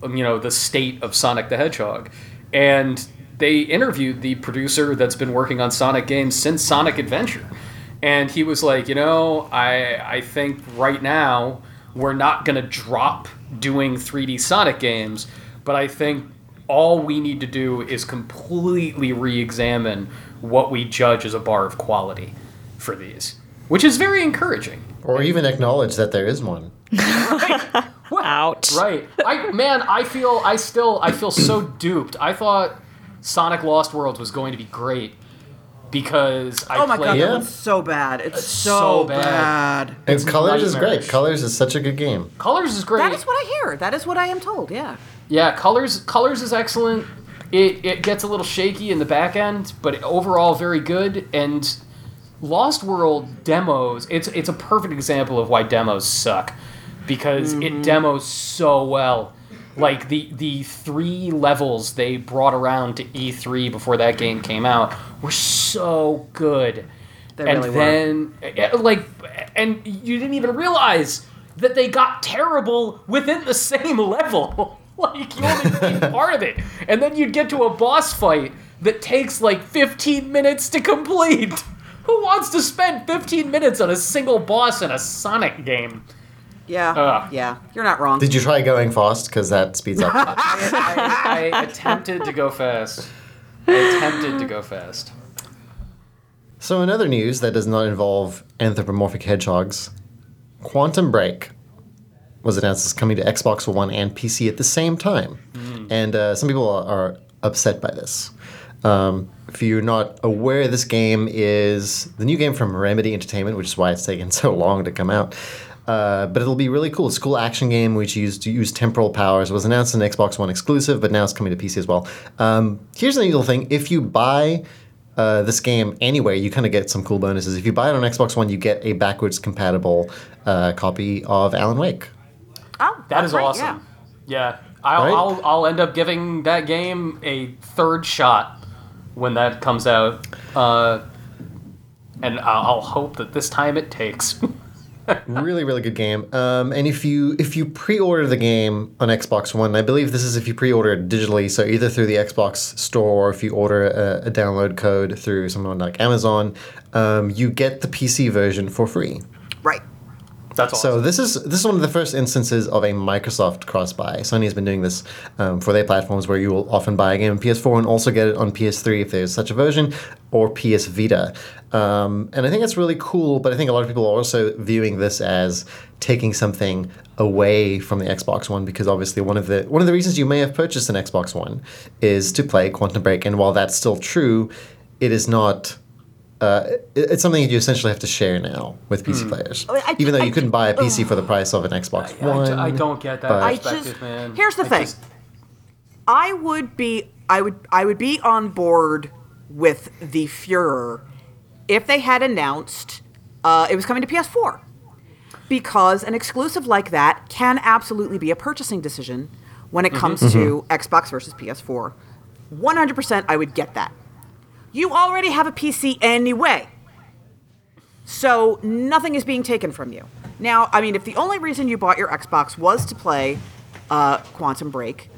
um, you know the state of Sonic the Hedgehog, and they interviewed the producer that's been working on Sonic games since Sonic Adventure, and he was like, you know, I I think right now we're not gonna drop doing 3D Sonic games, but I think all we need to do is completely re-examine what we judge as a bar of quality for these, which is very encouraging. Or even acknowledge that there is one. Ouch. Right. I man, I feel I still I feel so duped. I thought Sonic Lost Worlds was going to be great because I Oh my god, played that one's so bad. It's, so so, bad. bad. And Colors is great. Colors is such a good game. Colors is great. That is what I hear. That is what I am told. Yeah. Yeah, colors colors is excellent. It it gets a little shaky in the back end, but overall very good. And Lost World demos, it's it's a perfect example of why demos suck because it demos so well. Like the the three levels they brought around to E3 before that game came out were so good. They and really then eh, like and you didn't even realize that they got terrible within the same level. like you only beat part of it, and then you'd get to a boss fight that takes like 15 minutes to complete. Who wants to spend 15 minutes on a single boss in a Sonic game? Yeah. Ugh. Yeah. You're not wrong. Did you try going fast? Because that speeds up. I, I attempted to go fast. I attempted to go fast. so, in other news that does not involve anthropomorphic hedgehogs, Quantum Break was announced as coming to Xbox One and PC at the same time. And uh, some people are, are upset by this. Um, if you're not aware, this game is the new game from Remedy Entertainment, which is why it's taken so long to come out. Uh, but it'll be really cool. It's a cool action game which used to use temporal powers. It was announced an Xbox One exclusive, but now it's coming to PC as well. Um, here's the little thing: if you buy uh, this game anyway, you kind of get some cool bonuses. If you buy it on Xbox One, you get a backwards compatible uh, copy of Alan Wake. oh, That is right, awesome. Yeah, I'll, Right? I'll I'll end up giving that game a third shot when that comes out, uh, and I'll, I'll hope that this time it takes. really really good game um, and if you if you pre-order the game on xbox one i believe this is if you pre-order it digitally so either through the xbox store or if you order a, a download code through someone like amazon um, you get the pc version for free Right. That's awesome. so this is this is one of the first instances of a Microsoft cross buy. Sony has been doing this um, for their platforms, where you will often buy a game on PS4 and also get it on PS3 if there's such a version, or PS Vita. Um, and I think that's really cool. But I think a lot of people are also viewing this as taking something away from the Xbox One because obviously one of the one of the reasons you may have purchased an Xbox One is to play Quantum Break. And while that's still true, it is not. Uh, it- it's something that you essentially have to share now with PC players. I- I- Even though I- you couldn't buy a PC for the price of an Xbox I, I One. don't get that but- I perspective, just man. here's the I thing. just- I would be I would I would be on board with the Fuhrer if they had announced uh, it was coming to PS4. Because an exclusive like that can absolutely be a purchasing decision when it comes to Xbox versus PS4. 100% I would get that. You already have a PC anyway. So nothing is being taken from you. Now, I mean, if the only reason you bought your Xbox was to play uh, Quantum Break,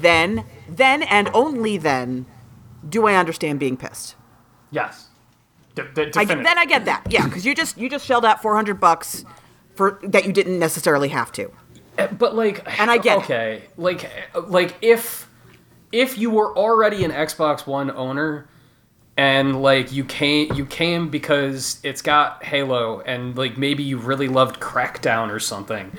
then, then and only then, do I understand being pissed. yes. D- d- I, then I get that, yeah, because you just you just shelled out four hundred bucks for that you didn't necessarily have to. but like And I get it. okay like like if if you were already an xbox one owner and like you came you came because it's got halo and like maybe you really loved crackdown or something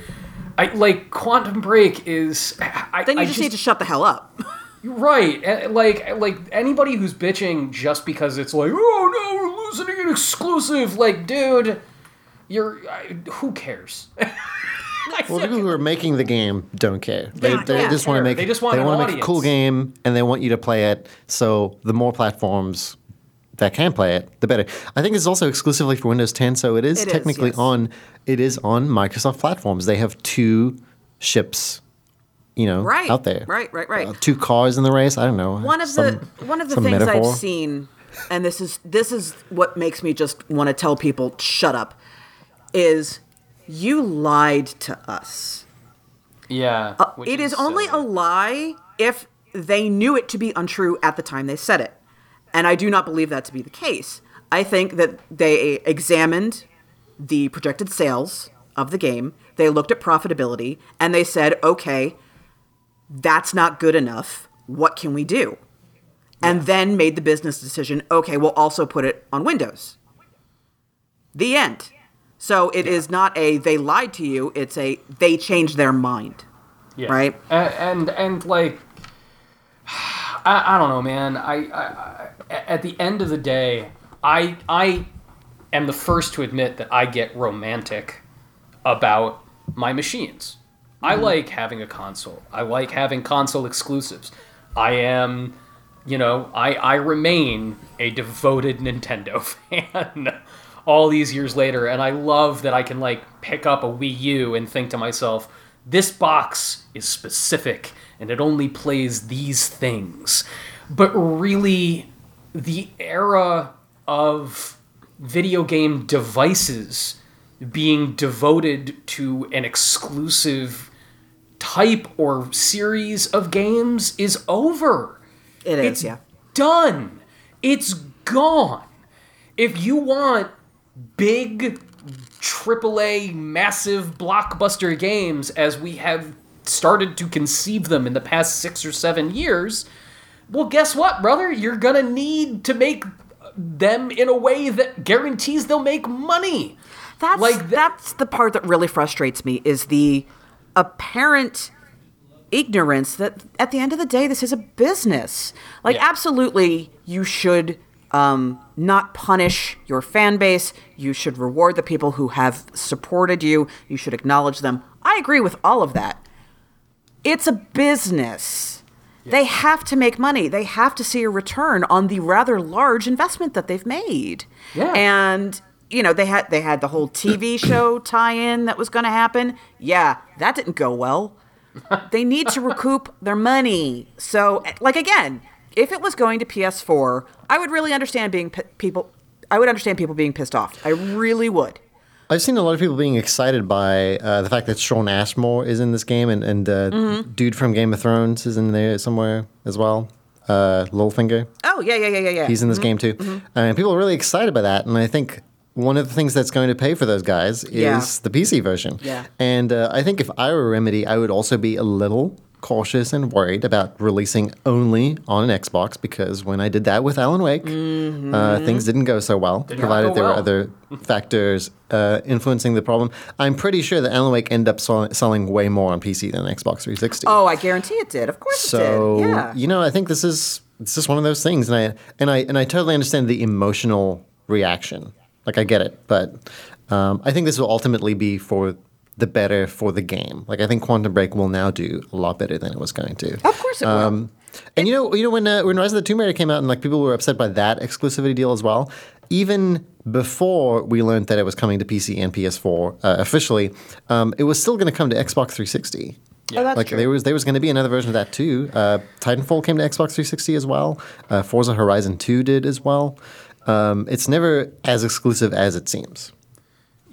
i like quantum break is i Then you I just, need to shut the hell up. right eh, like like anybody who's bitching just because it's like oh no we're losing an exclusive like dude you're I, who cares Well, the people who are making the game don't care. They, Yeah, they yeah. just want to make They just want an wanna make a cool game and they want you to play it. So the more platforms that can play it, the better. I think it's also exclusively for Windows 10, so it is It is, technically yes. on. It is on Microsoft platforms. They have two ships, you know, Right, out there. right, right, right. Uh, two cars in the race. I don't know. one of some- the one of the things metaphor. I've seen, and this is this is what makes me just want to tell people shut up, is you lied to us. yeah which It is only a lie if they knew it to be untrue at the time they said it. And I do not believe that to be the case. I think that they examined the projected sales of the game, they looked at profitability, and they said, okay, that's not good enough. What can we do? And then made the business decision, okay, we'll also put it on Windows. The end. So it is not a they lied to you, it's a they changed their mind. Yeah. Right? And, and like, I, I don't know, man. I, I, I at the end of the day, I I am the first to admit that I get romantic about my machines. I mm-hmm. like having a console. I like having console exclusives. I am, you know, I I remain a devoted Nintendo fan. All these years later, and I love that I can like pick up a Wii U and think to myself, this box is specific and it only plays these things. But really, the era of video game devices being devoted to an exclusive type or series of games is over. It is, It's yeah. done. It's gone. If you want big AAA massive blockbuster games as we have started to conceive them in the past 6 or 7 years, well guess what, brother? You're going to need to make them in a way that guarantees they'll make money. That's Like th- that's the part that really frustrates me is the apparent ignorance that at the end of the day this is a business. Like Yeah. absolutely you should um, not punish your fan base. You should reward the people who have supported you. You should acknowledge them. I agree with all of that. It's a business. They have to make money. They have to see a return on the rather large investment that they've made. Yeah. And you know, they had they had the whole TV show tie-in that was going to happen. Yeah, that didn't go well. they need to recoup their money. So, like again, if it was going to PS4, I would really understand being p- people. I would understand people being pissed off. I really would. I've seen a lot of people being excited by uh, the fact that Shawn Ashmore is in this game, and and uh, Mm-hmm. dude from Game of Thrones is in there somewhere as well. Uh, Littlefinger, Oh yeah, yeah, yeah, yeah, yeah. he's in this game too, and people are really excited by that. And I think one of the things that's going to pay for those guys is Yeah. the PC version. Yeah. And uh, I think if I were Remedy, I would also be a little cautious and worried about releasing only on an Xbox because when I did that with Alan Wake, uh, things didn't go so well, not provided there were other factors uh, influencing the problem. I'm pretty sure that Alan Wake ended up sell- selling way more on PC than Xbox 360. Oh, I guarantee it did. Of course So it did. Yeah. you know, I think this is this is one of those things, and I and I and I totally understand the emotional reaction. Like I get it, but um, I think this will ultimately be for the better for the game. Like I think Quantum Break will now do a lot better than it was going to. of course it will. Um, and you know, you know when uh, when Rise of the Tomb Raider came out, and like people were upset by that exclusivity deal as well. Even before we learned that it was coming to PC and PS4 uh, officially, um, it was still going to come to Xbox 360. Oh, that's like true. there was there was going to be another version of that too. Uh, Titanfall came to Xbox 360 as well. Uh, Forza Horizon 2 did as well. Um, it's never as exclusive as it seems.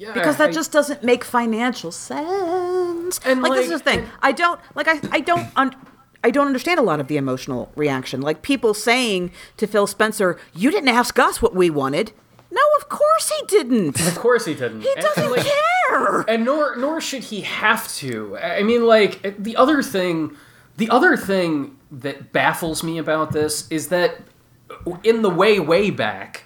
Yeah, because I- that just doesn't make financial sense. And, like, this is the thing. I don't like. I I don't. Un- I don't understand a lot of the emotional reaction. Like people saying to Phil Spencer, "You didn't ask us what we wanted." No, of course he didn't. Of course he didn't. He And- doesn't and, like, care. and nor nor should he have to. I mean, like the other thing, the other thing that baffles me about this is that uh, in the way way back,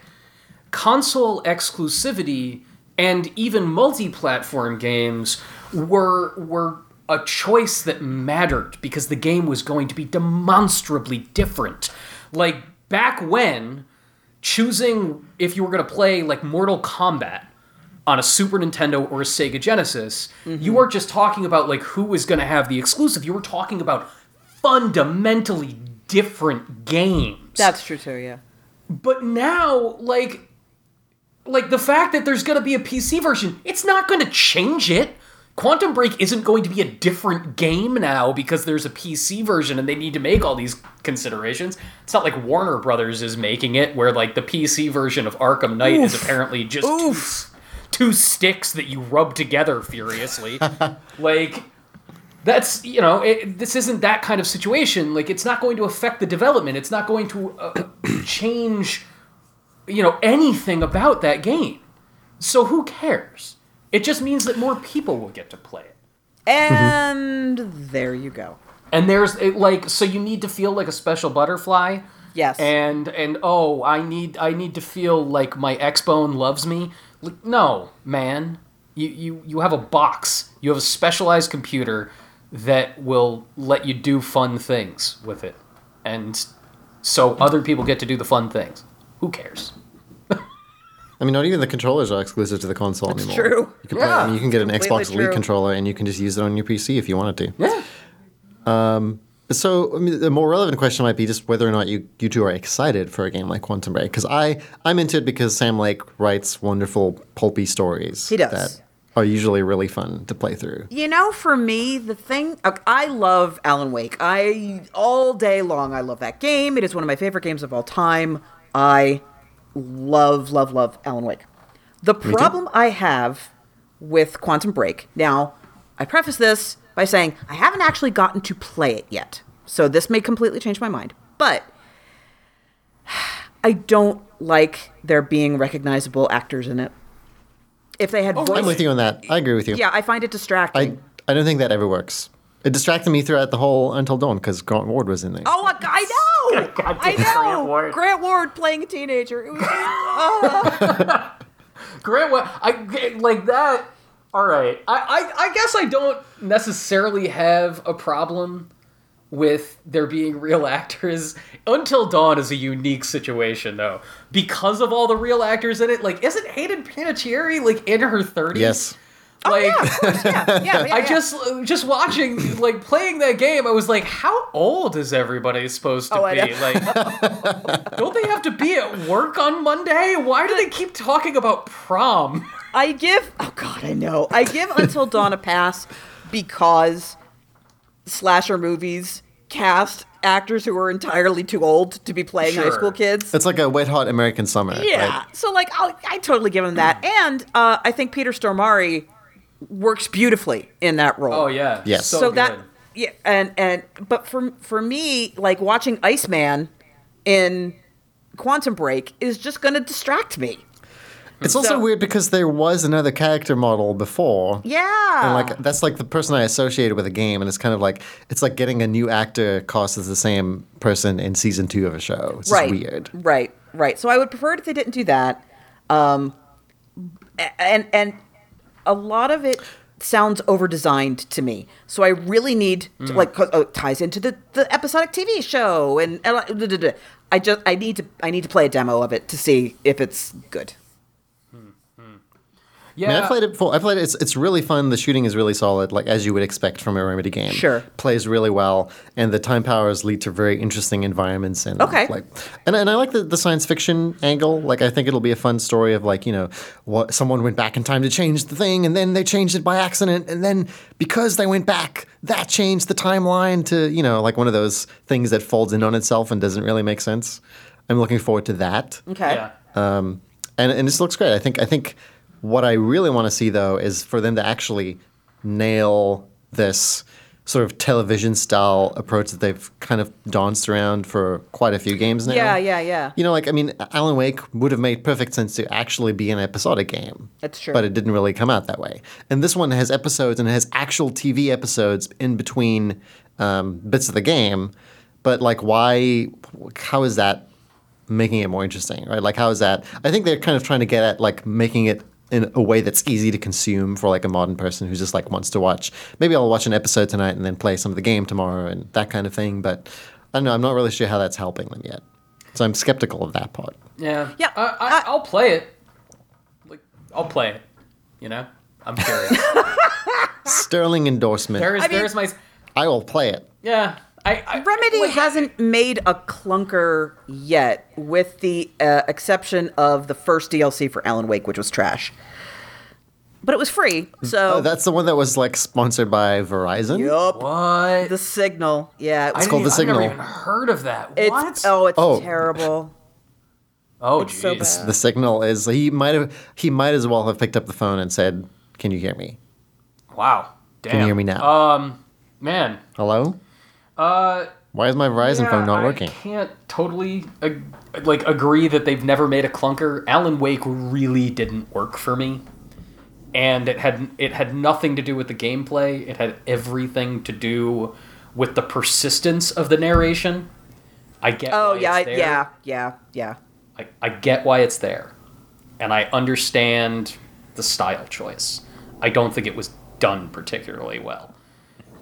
console exclusivity and even multi-platform games were were a choice that mattered because the game was going to be demonstrably different. Like back when choosing if you were going to play like Mortal Kombat on a Super Nintendo or a Sega Genesis, you mm-hmm. weren't just talking about like who was going to have the exclusive. You were talking about fundamentally different games. That's true too. Yeah. But now, like, like the fact that there's going to be a PC version, it's not going to change it. Quantum Break isn't going to be a different game now because there's a PC version and they need to make all these considerations. It's not like Warner Brothers is making it, where like the PC version of Arkham Knight is apparently just two, two sticks that you rub together furiously. like that's you know it, this isn't that kind of situation like it's not going to affect the development it's not going to uh, change you know anything about that game. So who cares? It just means that more people will get to play it. And there you go. and there's it, like so you need to feel like a special butterfly. Yes. and and oh i need i need to feel like my x-bone loves me. Like, no man. You, you you have a box. You have a specialized computer that will let you do fun things with it. And so other people get to do the fun things who cares I mean, not even the controllers are exclusive to the console anymore. true. You can, play, Yeah. I mean, you can get an Completely Xbox Elite controller and you can just use it on your PC if you wanted to. yeah So, I mean, the more relevant question might be just whether or not you, you two are excited for a game like Quantum Break. Because I I'm into it because Sam Lake writes wonderful pulpy stories. He does. that are usually really fun to play through. You know, for me, the thing uh, I love Alan Wake. I all day long I love that game. It is one of my favorite games of all time. I love, love, love Alan Wake. The problem I have with Quantum Break. Now, I preface this by saying I haven't actually gotten to play it yet. So this may completely change my mind. But I don't like there being recognizable actors in it. If they had oh, voice I'm with you on that. I agree with you. Yeah, I find it distracting. I I don't think that ever works. It distracted me throughout the whole Until Dawn because Grant Ward was in there. Oh, I, I know. Goddamn I know. Grant Ward. Grant Ward playing a teenager. It was, oh. Grant, Ward. I like that. All right, I, I I guess I don't necessarily have a problem with there being real actors. Until Dawn is a unique situation though, because of all the real actors in it. Like, isn't Hayden Panettiere like in her thirties? Yes. Like, yeah, of course, yeah, yeah, yeah, I yeah. just just watching like playing that game, I was like, how old is everybody supposed to Oh, be? Like, don't they have to be at work on Monday? Why do they keep talking about prom? I give. Oh God, I know. I give Until Dawn a pass because slasher movies cast actors who are entirely too old to be playing high school kids. It's like a wet hot American summer. Yeah. right? So like I'll, I totally give him that, and uh, I think Peter Stormare works beautifully in that role. Oh yeah. Yes. So, So, good. that yeah, and and but for for me, like watching Iceman in Quantum Break is just going to distract me. It's also So- weird because there was another character model before. Yeah. And like that's like the person I associated with a game, and it's kind of like it's like getting a new actor cost as the same person in season two of a show. It's just right, weird. Right, right. So I would prefer it if they didn't do that. Um, and and a lot of it sounds over designed to me. So I really need to, mm. like 'cause, oh, ties into the the episodic TV show and, and like. I just I need to I need to play a demo of it to see if it's good. Yeah. I mean, I played it before. I played it. It's, it's really fun. The shooting is really solid, like as you would expect from a Remedy game. Sure. plays really well, and the time powers lead to very interesting environments and Okay. like, and, and I like the, the science fiction angle. Like I think it'll be a fun story of like you know what someone went back in time to change the thing, and then they changed it by accident, and then because they went back, that changed the timeline to you know like one of those things that folds in on itself and doesn't really make sense. I'm looking forward to that. Okay. Yeah. Um, and and this looks great. I think I think what I really want to see though is for them to actually nail this sort of television style approach that they've kind of danced around for quite a few games now. Yeah, yeah, yeah. You know, like I mean, Alan Wake would have made perfect sense to actually be an episodic game. That's true. But it didn't really come out that way. And this one has episodes and it has actual TV episodes in between um, bits of the game. But like, why? How is that making it more interesting? Right? Like, how is that? I think they're kind of trying to get at like making it in a way that's easy to consume for like a modern person who just like wants to watch. Maybe I'll watch an episode tonight and then play some of the game tomorrow and that kind of thing. But I don't know. I'm not really sure how that's helping them yet. So I'm skeptical of that part. Yeah. Yeah, I, I, I- I'll play it. Like, I'll play it. You know. I'm curious. Sterling endorsement. there's I mean- there's my. I will play it. Yeah. I, I Remedy hasn't made a clunker yet, with the uh, exception of the first DLC for Alan Wake, which was trash. But it was free, so Oh, that's the one that was like sponsored by Verizon. Yup. What? The Signal. Yeah. I called didn't- The Signal. I never even heard of that. It's what? oh, it's Oh. terrible. oh, it's so jeez. bad. The signal is he might have he might as well have picked up the phone and said, "Can you hear me? Wow. Damn. Can you hear me now? Um, man. Hello? Uh, Why is my Verizon yeah, phone not working? I can't totally ag- like agree that they've never made a clunker. Alan Wake really didn't work for me, and it had it had nothing to do with the gameplay. It had everything to do with the persistence of the narration. I get. Oh why yeah, I- it's there. yeah, yeah, yeah. I, I get why it's there, and I understand the style choice. I don't think it was done particularly well.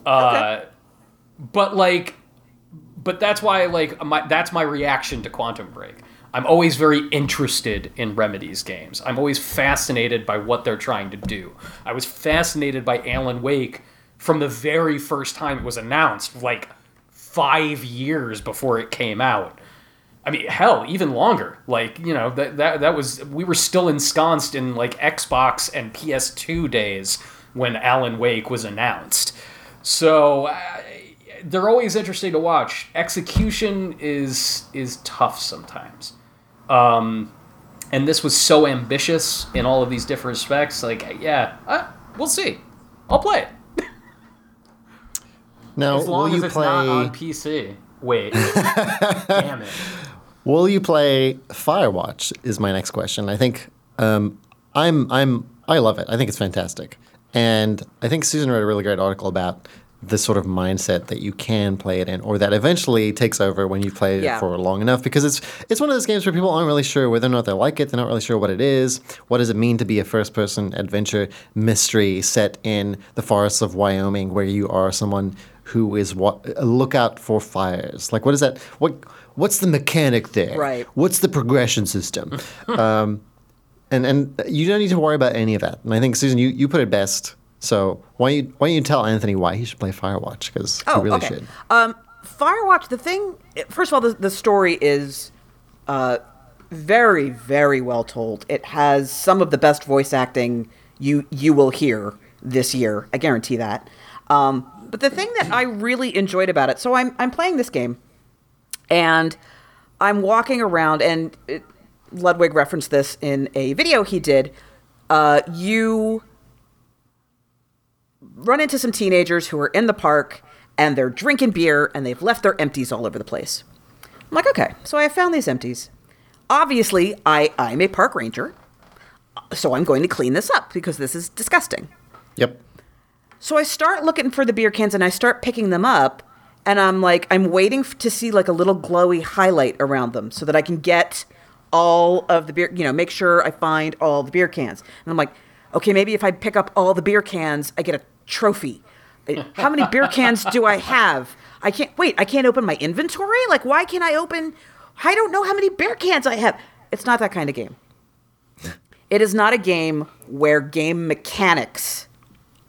Uh, but like, but that's why like my that's my reaction to Quantum Break. I'm always very interested in Remedy's games. I'm always fascinated by what they're trying to do. I was fascinated by Alan Wake from the very first time it was announced, like five years before it came out. I mean, hell, even longer. Like, you know, that that that was we were still ensconced in like Xbox and PS2 days when Alan Wake was announced. So they're always interesting to watch. Execution is is tough sometimes. Um, and this was so ambitious in all of these different respects. Like, yeah, uh, we'll see. I'll play it Now, as long will as you it's not play? on PC. Wait, damn it. Will you play Firewatch? Is my next question. I think um, I'm I'm I love it. I think it's fantastic, and I think Susan wrote a really great article about the sort of mindset that you can play it in, or that eventually takes over when you play Yeah. it for long enough. Because it's it's one of those games where people aren't really sure whether or not they like it. They're not really sure what it is. What does it mean to be a first-person adventure mystery set in the forests of Wyoming, where you are someone who is what a lookout for fires? Like, what is that? What what's the mechanic there? Right. What's the progression system? um, and and you don't need to worry about any of that. And I think Susan, you, you put it best. So why don't you why don't you tell Anthony why he should play Firewatch? Because Oh, he really okay. should. Um, Firewatch. The thing. First of all, the, the story is uh, very, very well told. It has some of the best voice acting you you will hear this year. I guarantee that. Um, But the thing that I really enjoyed about it, so I'm I'm playing this game, and I'm walking around, and it, Ludwig referenced this in a video he did. Uh, you run into some teenagers who are in the park and they're drinking beer and they've left their empties all over the place. I'm like, okay, so I found these empties. Obviously, I, I'm a park ranger, so I'm going to clean this up because this is disgusting. Yep. So I start looking for the beer cans and I start picking them up. And I'm like, I'm waiting f- to see like a little glowy highlight around them so that I can get all of the beer, you know, make sure I find all the beer cans. And I'm like, okay, maybe if I pick up all the beer cans, I get a trophy. How many beer cans do I have? I can't, wait, I can't open my inventory? Like, why can't I open, I don't know how many beer cans I have. It's not that kind of game. It is not a game where game mechanics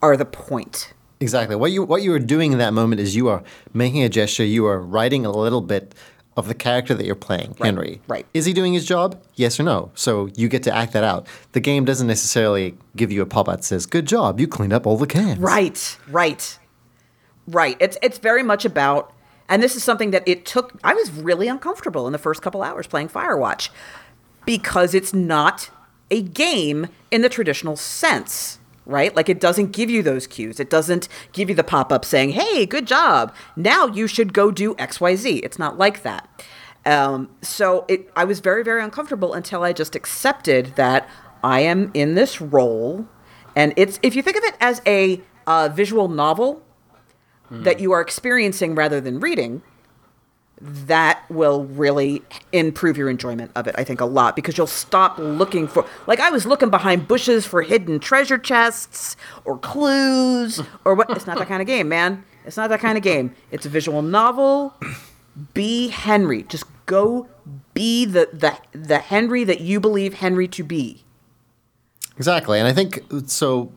are the point. Exactly. What you what you are doing in that moment is you are making a gesture. You are writing a little bit of the character that you're playing, Henry. right. Is he doing his job? Yes or no? So you get to act that out. The game doesn't necessarily give you a pop out that says, "Good job, you cleaned up all the cans." Right, right, right. It's it's very much about, and this is something that it took. I was really uncomfortable in the first couple hours playing Firewatch because it's not a game in the traditional sense. Right? Like it doesn't give you those cues. It doesn't give you the pop up saying, hey, good job. Now you should go do XYZ. It's not like that. Um, so it, I was very, very uncomfortable until I just accepted that I am in this role. And it's, if you think of it as a uh, visual novel that you are experiencing rather than reading, that will really improve your enjoyment of it, I think, a lot because you'll stop looking for. Like, I was looking behind bushes for hidden treasure chests or clues or what. It's not that kind of game, man. It's not that kind of game. It's a visual novel. Be Henry. Just go be the, the, the Henry that you believe Henry to be. Exactly, and I think so.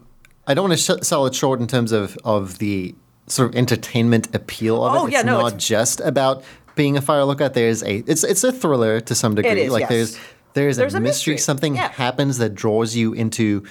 I don't want to sh- sell it short in terms of of the sort of entertainment appeal of Oh, it. yeah, it's no, not it's- just about being a fire lookout. There's a it's it's a thriller to some degree. is, like yes. there's there's, There's a a mystery. mystery, Something yeah. happens that draws you into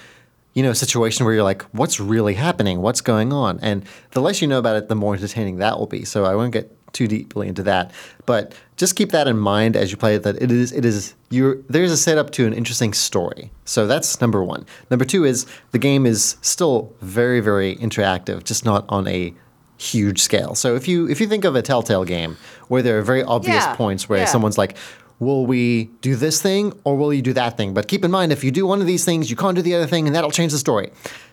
you know a situation where you're like, what's really happening? What's going on? And the less you know about it, the more entertaining that will be. So I won't get too deeply into that, but just keep that in mind as you play it. That it is it is you there's a setup to an interesting story. So that's number one. Number two is the game is still very very interactive, just not on a huge scale. So if you if you think of a Telltale game where there are very obvious Yeah, points where yeah. someone's like, "Will we do this thing or will you do that thing?" But keep in mind, if you do one of these things, you can't do the other thing, and that'll change the story.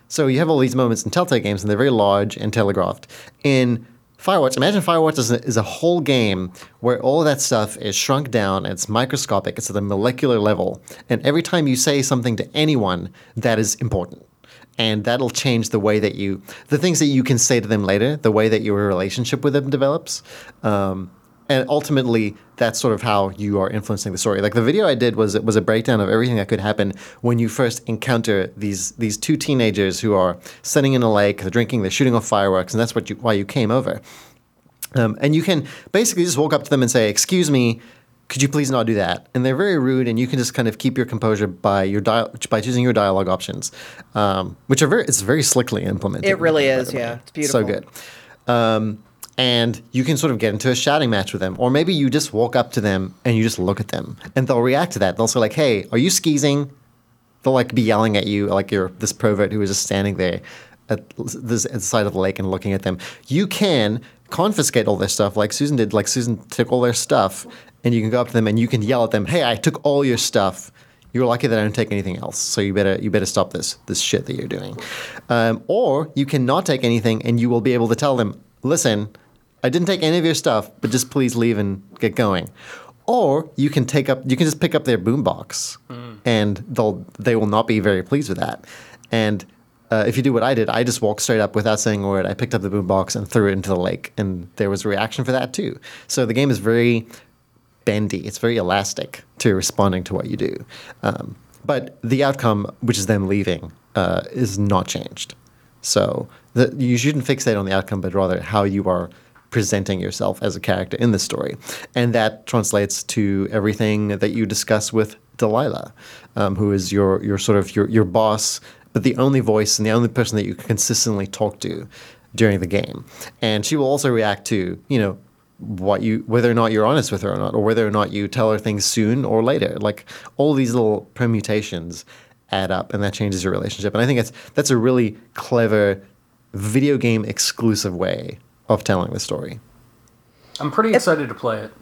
So you have all these moments in Telltale games, and they're very large and telegraphed. In Firewatch, imagine Firewatch is a, is a whole game where all of that stuff is shrunk down, and it's microscopic, it's at the molecular level, and every time you say something to anyone, that is important and that'll change the way that you the things that you can say to them later the way that your relationship with them develops. Um, and ultimately that's sort of how you are influencing the story. Like the video i did was was a breakdown of everything that could happen when you first encounter these these two teenagers who are sitting in a lake they're drinking they're shooting off fireworks and that's what you why you came over. Um, and you can basically just walk up to them and say, "Excuse me, could you please not do that?" And they're very rude, and you can just kind of keep your composure by your dia- by choosing your dialogue options, um, which are very it's very slickly implemented. It really is, yeah. It's beautiful. So good. Um, and you can sort of get into a shouting match with them, or maybe you just walk up to them and you just look at them, and they'll react to that. They'll say like, "Hey, are you skeezing?" They'll like be yelling at you, like you're this pervert who is just standing there at this at the side of the lake and looking at them. You can confiscate all their stuff, like Susan did. Like Susan took all their stuff, and you can go up to them and you can yell at them, "Hey, I took all your stuff. You're lucky that I don't take anything else. So you better you better stop this this shit that you're doing." Um, or you cannot take anything, and you will be able to tell them, "Listen, I didn't take any of your stuff, but just please leave and get going." Or you can take up you can just pick up their boombox, and they'll they will not be very pleased with that. And uh, if you do what I did, I just walked straight up without saying a word. I picked up the boombox and threw it into the lake, and there was a reaction for that too. So the game is very bendy. It's very elastic to responding to what you do. Um, but the outcome, which is them leaving, uh, is not changed. So the, you shouldn't fixate on the outcome, but rather how you are presenting yourself as a character in the story. And that translates to everything that you discuss with Delilah, um, who is your, your sort of your, your boss, but the only voice and the only person that you can consistently talk to during the game, and she will also react to you know what you whether or not you're honest with her or not, or whether or not you tell her things soon or later. Like all these little permutations add up, and that changes your relationship. And I think that's that's a really clever video game exclusive way of telling the story. I'm pretty excited to play it.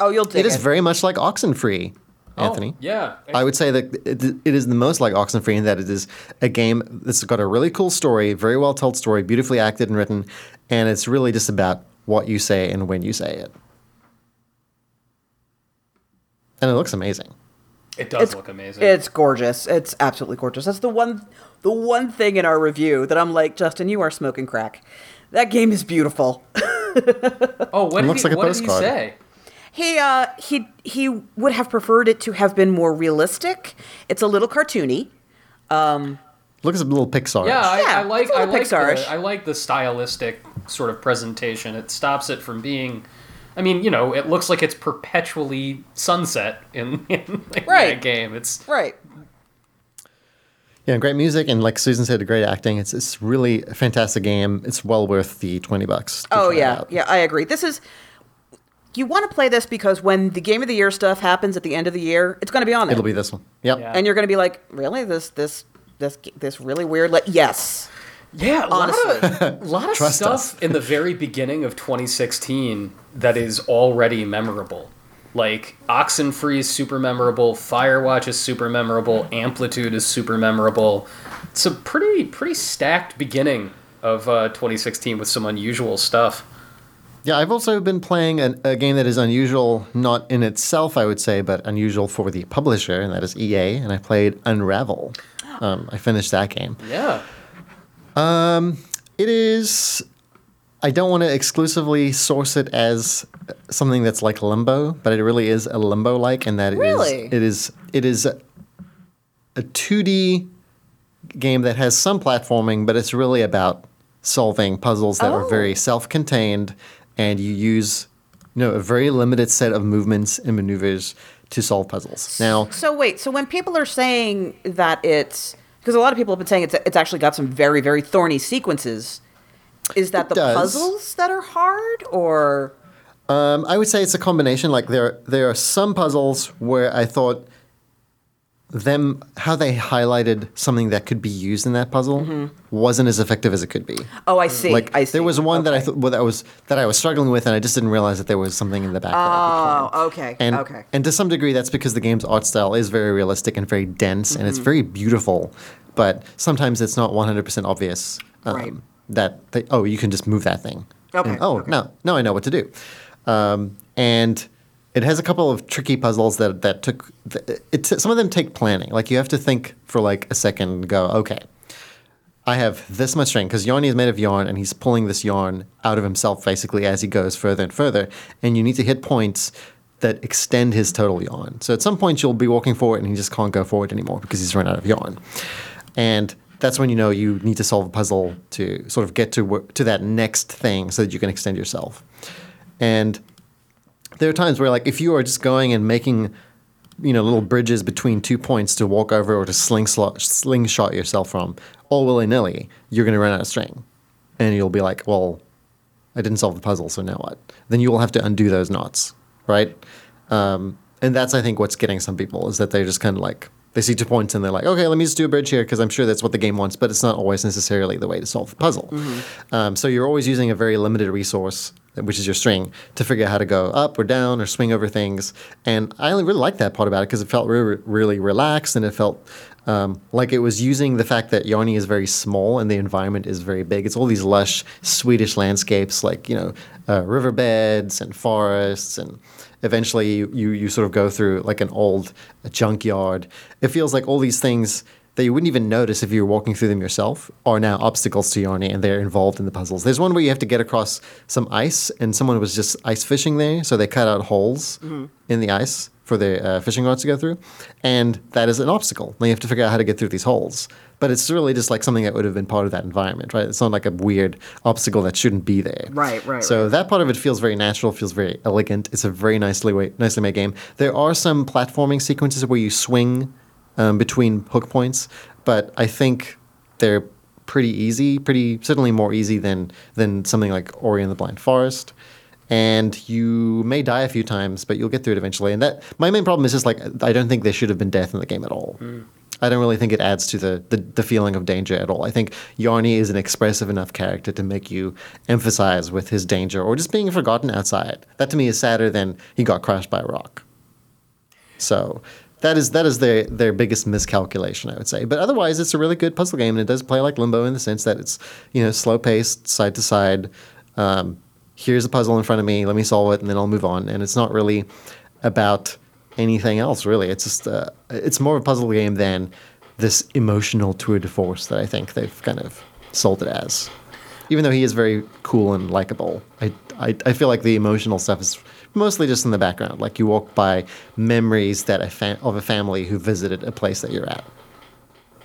Oh, you'll dig It is very much like Oxenfree, Oh, Anthony. Oh, yeah. I would say that it, it is the most like Oxenfree in that it is a game that's got a really cool story, very well told story, beautifully acted and written, and it's really just about what you say and when you say it. And it looks amazing. It does it's, look amazing. It's gorgeous. It's absolutely gorgeous. That's the one the one thing in our review that I'm like, Justin, you are smoking crack. That game is beautiful. oh, what, did looks he, like a what did he say? He uh he he would have preferred it to have been more realistic. It's a little cartoony. Looks a little Pixar. Yeah, I, Yeah, I like it's a I little like Pixar-ish. the, I like the stylistic sort of presentation. It stops it from being. I mean, you know, it looks like it's perpetually sunset in, in, in Right. that game. It's Right. Yeah, great music and like Susan said, great acting. It's it's really a fantastic game. It's well worth the twenty bucks. to Oh try yeah, out. yeah, I agree. This is you want to play this because when the game of the year stuff happens at the end of the year, it's going to be on there. It'll be this one. Yep. Yeah. and you're going to be like, really, this this this this really weird. Like, yes, yeah, a lot of, a lot of stuff us. in the very beginning of 2016 that is already memorable. Like Oxenfree is super memorable, Firewatch is super memorable, Amplitude is super memorable. It's a pretty pretty stacked beginning of uh, 2016 with some unusual stuff. Yeah, I've also been playing an, a game that is unusual, not in itself, I would say, but unusual for the publisher, and that is EA. And I played Unravel. Um, I finished that game. Yeah. It is. I don't want to exclusively source it as something that's like Limbo, but it really is a Limbo like, in that it is. Really? It is. It is a, a 2D game that has some platforming, but it's really about solving puzzles that are Oh. very self-contained, and you use, you know, a very limited set of movements and maneuvers to solve puzzles. Now, So wait, so when people are saying that it's because a lot of people have been saying it's it's actually got some very very thorny sequences. Is that the does. puzzles that are hard, or Um, I would say it's a combination. Like there, there are some puzzles where I thought them how they highlighted something that could be used in that puzzle wasn't as effective as it could be. oh, I see, Like I see. there was one that I Okay. thought well, that was that I was struggling with, and I just didn't realize that there was something in the back. that I could play. Oh, okay, And, okay. and to some degree, that's because the game's art style is very realistic and very dense, and Mm-hmm. it's very beautiful. But sometimes it's not 100% obvious um, Right. that they, oh, you can just move that thing. Okay, And, oh, okay. now now I know what to do. Um, and it has a couple of tricky puzzles that that took. It, some of them take planning. Like you have to think for like a second and go, okay. I have this much string because Yarny is made of yarn and he's pulling this yarn out of himself basically as he goes further and further. And you need to hit points that extend his total yarn. So at some point you'll be walking forward and he just can't go forward anymore because he's run out of yarn. And that's when you know you need to solve a puzzle to sort of get to to that next thing so that you can extend yourself. And there are times where like if you are just going and making you know little bridges between two points to walk over or to slingshot, slingshot yourself from all willy-nilly you're going to run out of string. And you'll be like well i didn't solve the puzzle so now what? Then you will have to undo those knots right? Um, and that's i think what's getting some people is that they're just kind of like they see two points and they're like okay let me just do a bridge here because i'm sure that's what the game wants but it's not always necessarily the way to solve the puzzle. Um, so you're always using a very limited resource which is your string to figure out how to go up or down or swing over things and i really like that part about it because it felt really, really relaxed and it felt um, like it was using the fact that Yarny is very small and the environment is very big. It's all these lush Swedish landscapes, like you know, uh, riverbeds and forests, and eventually you, you you sort of go through like an old junkyard. It feels like all these things that you wouldn't even notice if you were walking through them yourself are now obstacles to Yarny, and they're involved in the puzzles. There's one where you have to get across some ice, and someone was just ice fishing there, so they cut out holes in the ice for the uh, fishing rods to go through, and that is an obstacle. Now you have to figure out how to get through these holes. But it's really just like something that would have been part of that environment, right? It's not like a weird obstacle that shouldn't be there. Right, right, So right. that part of it feels very natural, feels very elegant. It's a very nicely wa- nicely made game. There are some platforming sequences where you swing um, between hook points, but I think they're pretty easy, pretty certainly more easy than than something like Ori and the Blind Forest. And you may die a few times, but you'll get through it eventually. And that my main problem is just like I don't think there should have been death in the game at all. I don't really think it adds to the, the, the feeling of danger at all. I think Yarny is an expressive enough character to make you emphasize with his danger or just being forgotten outside. That to me is sadder than he got crushed by a rock. So that is that is their their biggest miscalculation, I would say. But otherwise, it's a really good puzzle game, and it does play like Limbo in the sense that it's you know slow paced, side to side. Um, here's a puzzle in front of me, let me solve it, and then I'll move on. And it's not really about anything else, really. It's just uh, it's more of a puzzle game than this emotional tour de force that I think they've kind of sold it as. Even though he is very cool and likable, I, I, I feel like the emotional stuff is mostly just in the background. Like you walk by memories that a fa- of a family who visited a place that you're at.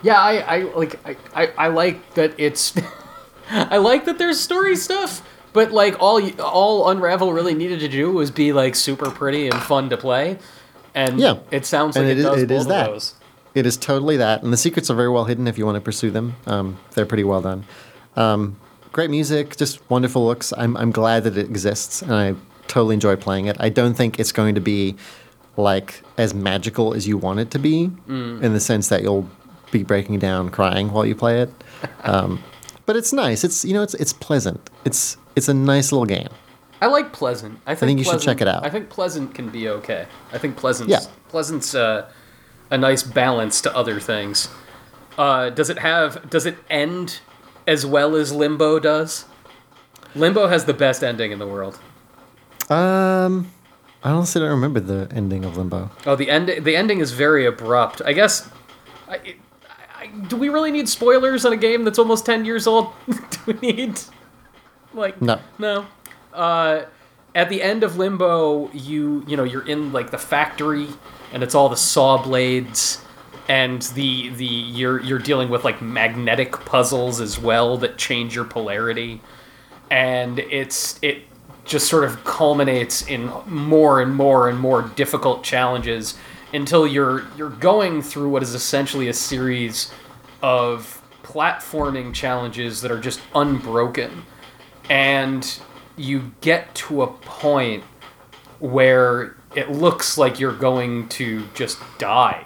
Yeah, I, I like I, I, I like that it's I like that there's story stuff, but like all all Unravel really needed to do was be like super pretty and fun to play. And Yeah. it sounds like And it, it is- does it is that. of those. It is totally that, and the secrets are very well hidden if you want to pursue them. Um, they're pretty well done. Um, great music, just wonderful looks. I'm I'm glad that it exists, and I totally enjoy playing it. I don't think it's going to be like as magical as you want it to be, in the sense that you'll be breaking down, crying while you play it. Um, but it's nice. It's you know it's it's pleasant. It's it's a nice little game. I like Pleasant. I think, think you should check it out. I think Pleasant can be okay. I think Pleasant's Yeah. Pleasant's uh, a nice balance to other things. Uh, does it have? Does it end as well as Limbo does? Limbo has the best ending in the world. Um, I honestly don't remember the ending of Limbo. Oh, the end. The ending is very abrupt. I guess. I, I, do we really need spoilers on a game that's almost ten years old? do we need? Like No. no. Uh, at the end of Limbo, you you know you're in like the factory, and it's all the saw blades, and the the you're you're dealing with like magnetic puzzles as well that change your polarity, and it's it just sort of culminates in more and more and more difficult challenges until you're you're going through what is essentially a series of platforming challenges that are just unbroken and you get to a point where it looks like you're going to just die.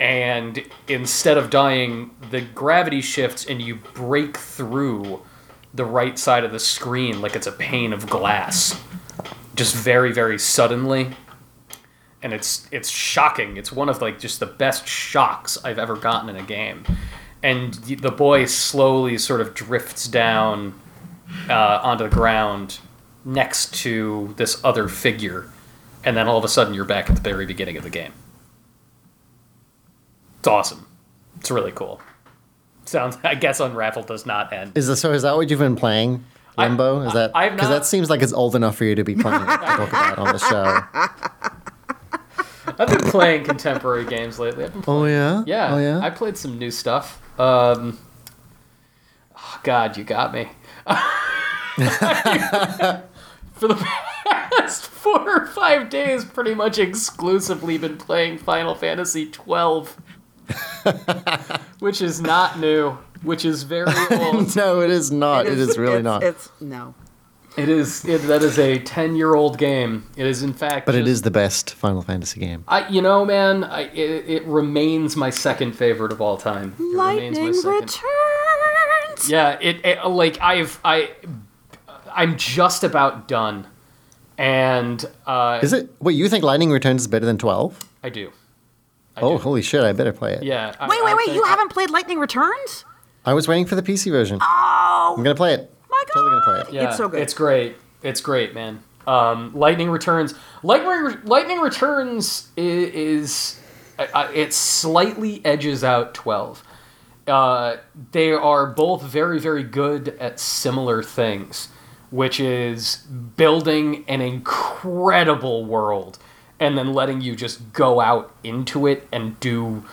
And instead of dying, the gravity shifts and you break through the right side of the screen like it's a pane of glass. Just very, very suddenly. And it's it's shocking. It's one of like just the best shocks I've ever gotten in a game. And the boy slowly sort of drifts down uh, onto the ground next to this other figure, and then all of a sudden you're back at the very beginning of the game. It's awesome. It's really cool. Sounds. I guess Unravel does not end. Is this, so? Is that what you've been playing? I- Limbo? is that because that seems like it's old enough for you to be playing to talk about on the show? I've been playing contemporary games lately. I've been Oh yeah. Yeah, Oh yeah. I played some new stuff. Um, oh, God, you got me. For the past four or five days, pretty much exclusively been playing Final Fantasy twelve, which is not new, which is very old. no, it is not. it is really it's, not. It's no. it is it, that is a ten-year-old game. It is in fact, but it just- is the best Final Fantasy game. I, you know, man, I, it, it remains my second favorite of all time. It remains my Lightning returns. Yeah, it, it like I've I I'm just about done, and uh, Is it? Wait, you think Lightning Returns is better than twelve? I do. I Oh, do. holy shit! I better play it. yeah. I- Wait, wait, wait! think- You haven't played Lightning Returns? I was waiting for the PC version. Oh I'm gonna play it. my god! Totally gonna play it. Yeah, It's so good. It's great. It's great, man. Um, Lightning Returns. Lightning Lightning Returns is, is uh, it slightly edges out twelve. Uh, they are both very very good at similar things, which is building an incredible world and then letting you just go out into it and do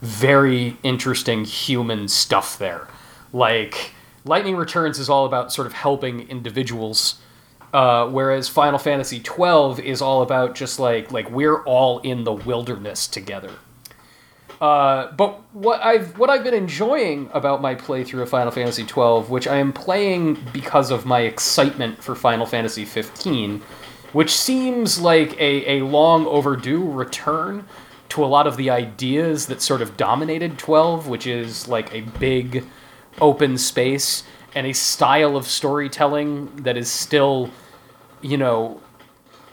very interesting human stuff there. Like Lightning Returns is all about sort of helping individuals, uh, whereas Final Fantasy twelve is all about just like like we're all in the wilderness together. Uh, but what I've what I've been enjoying about my playthrough of Final Fantasy XII, which I am playing because of my excitement for Final Fantasy 15, which seems like a, a long overdue return to a lot of the ideas that sort of dominated 12, which is like a big open space and a style of storytelling that is still, you know,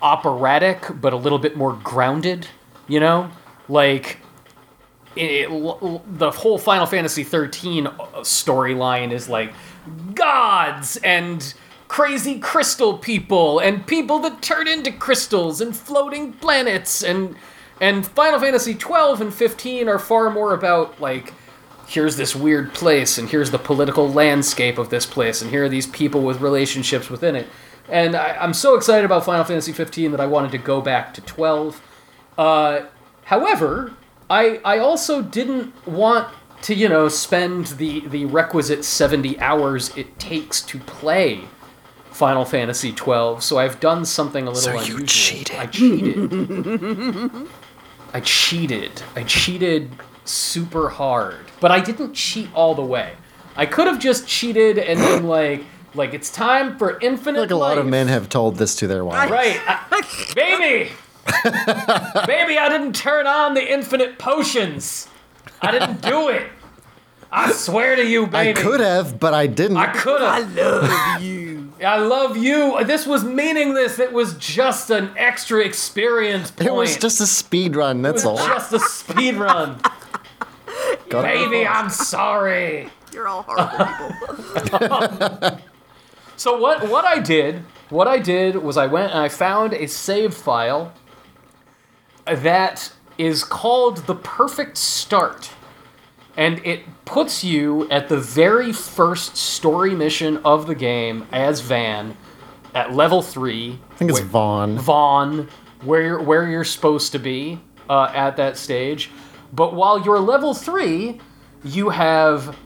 operatic but a little bit more grounded, you know? Like it, the whole Final Fantasy 13 uh, storyline is like gods and crazy crystal people and people that turn into crystals and floating planets and and Final Fantasy 12 and 15 are far more about like here's this weird place and here's the political landscape of this place and here are these people with relationships within it. And I, am so excited about Final Fantasy 15 that I wanted to go back to 12 uh, however I I also didn't want to you know spend the the requisite 70 hours it takes to play Final Fantasy 12 so I've done something a little So unusual you cheated. I cheated I cheated I cheated super hard but I didn't cheat all the way I could have just cheated and then like like it's time for infinite like a lot of men have told this to their wives. Right. I- baby! baby, I didn't turn on the infinite potions. I didn't do it. I swear to you, baby. I could have, but I didn't. I could have. I love you. I love you. This was meaningless. It was just an extra experience point. it was just a speed run, that's It was all. just a speed run. Got baby, I'm sorry. You're all horrible people. So what what I did, what I did was I went and I found a save file that is called the perfect start. And it puts you at the very first story mission of the game as Van at level 3. I think it's Vaughn. Vaughn, where you're, where you're supposed to be uh, at that stage. But while you're level three, you have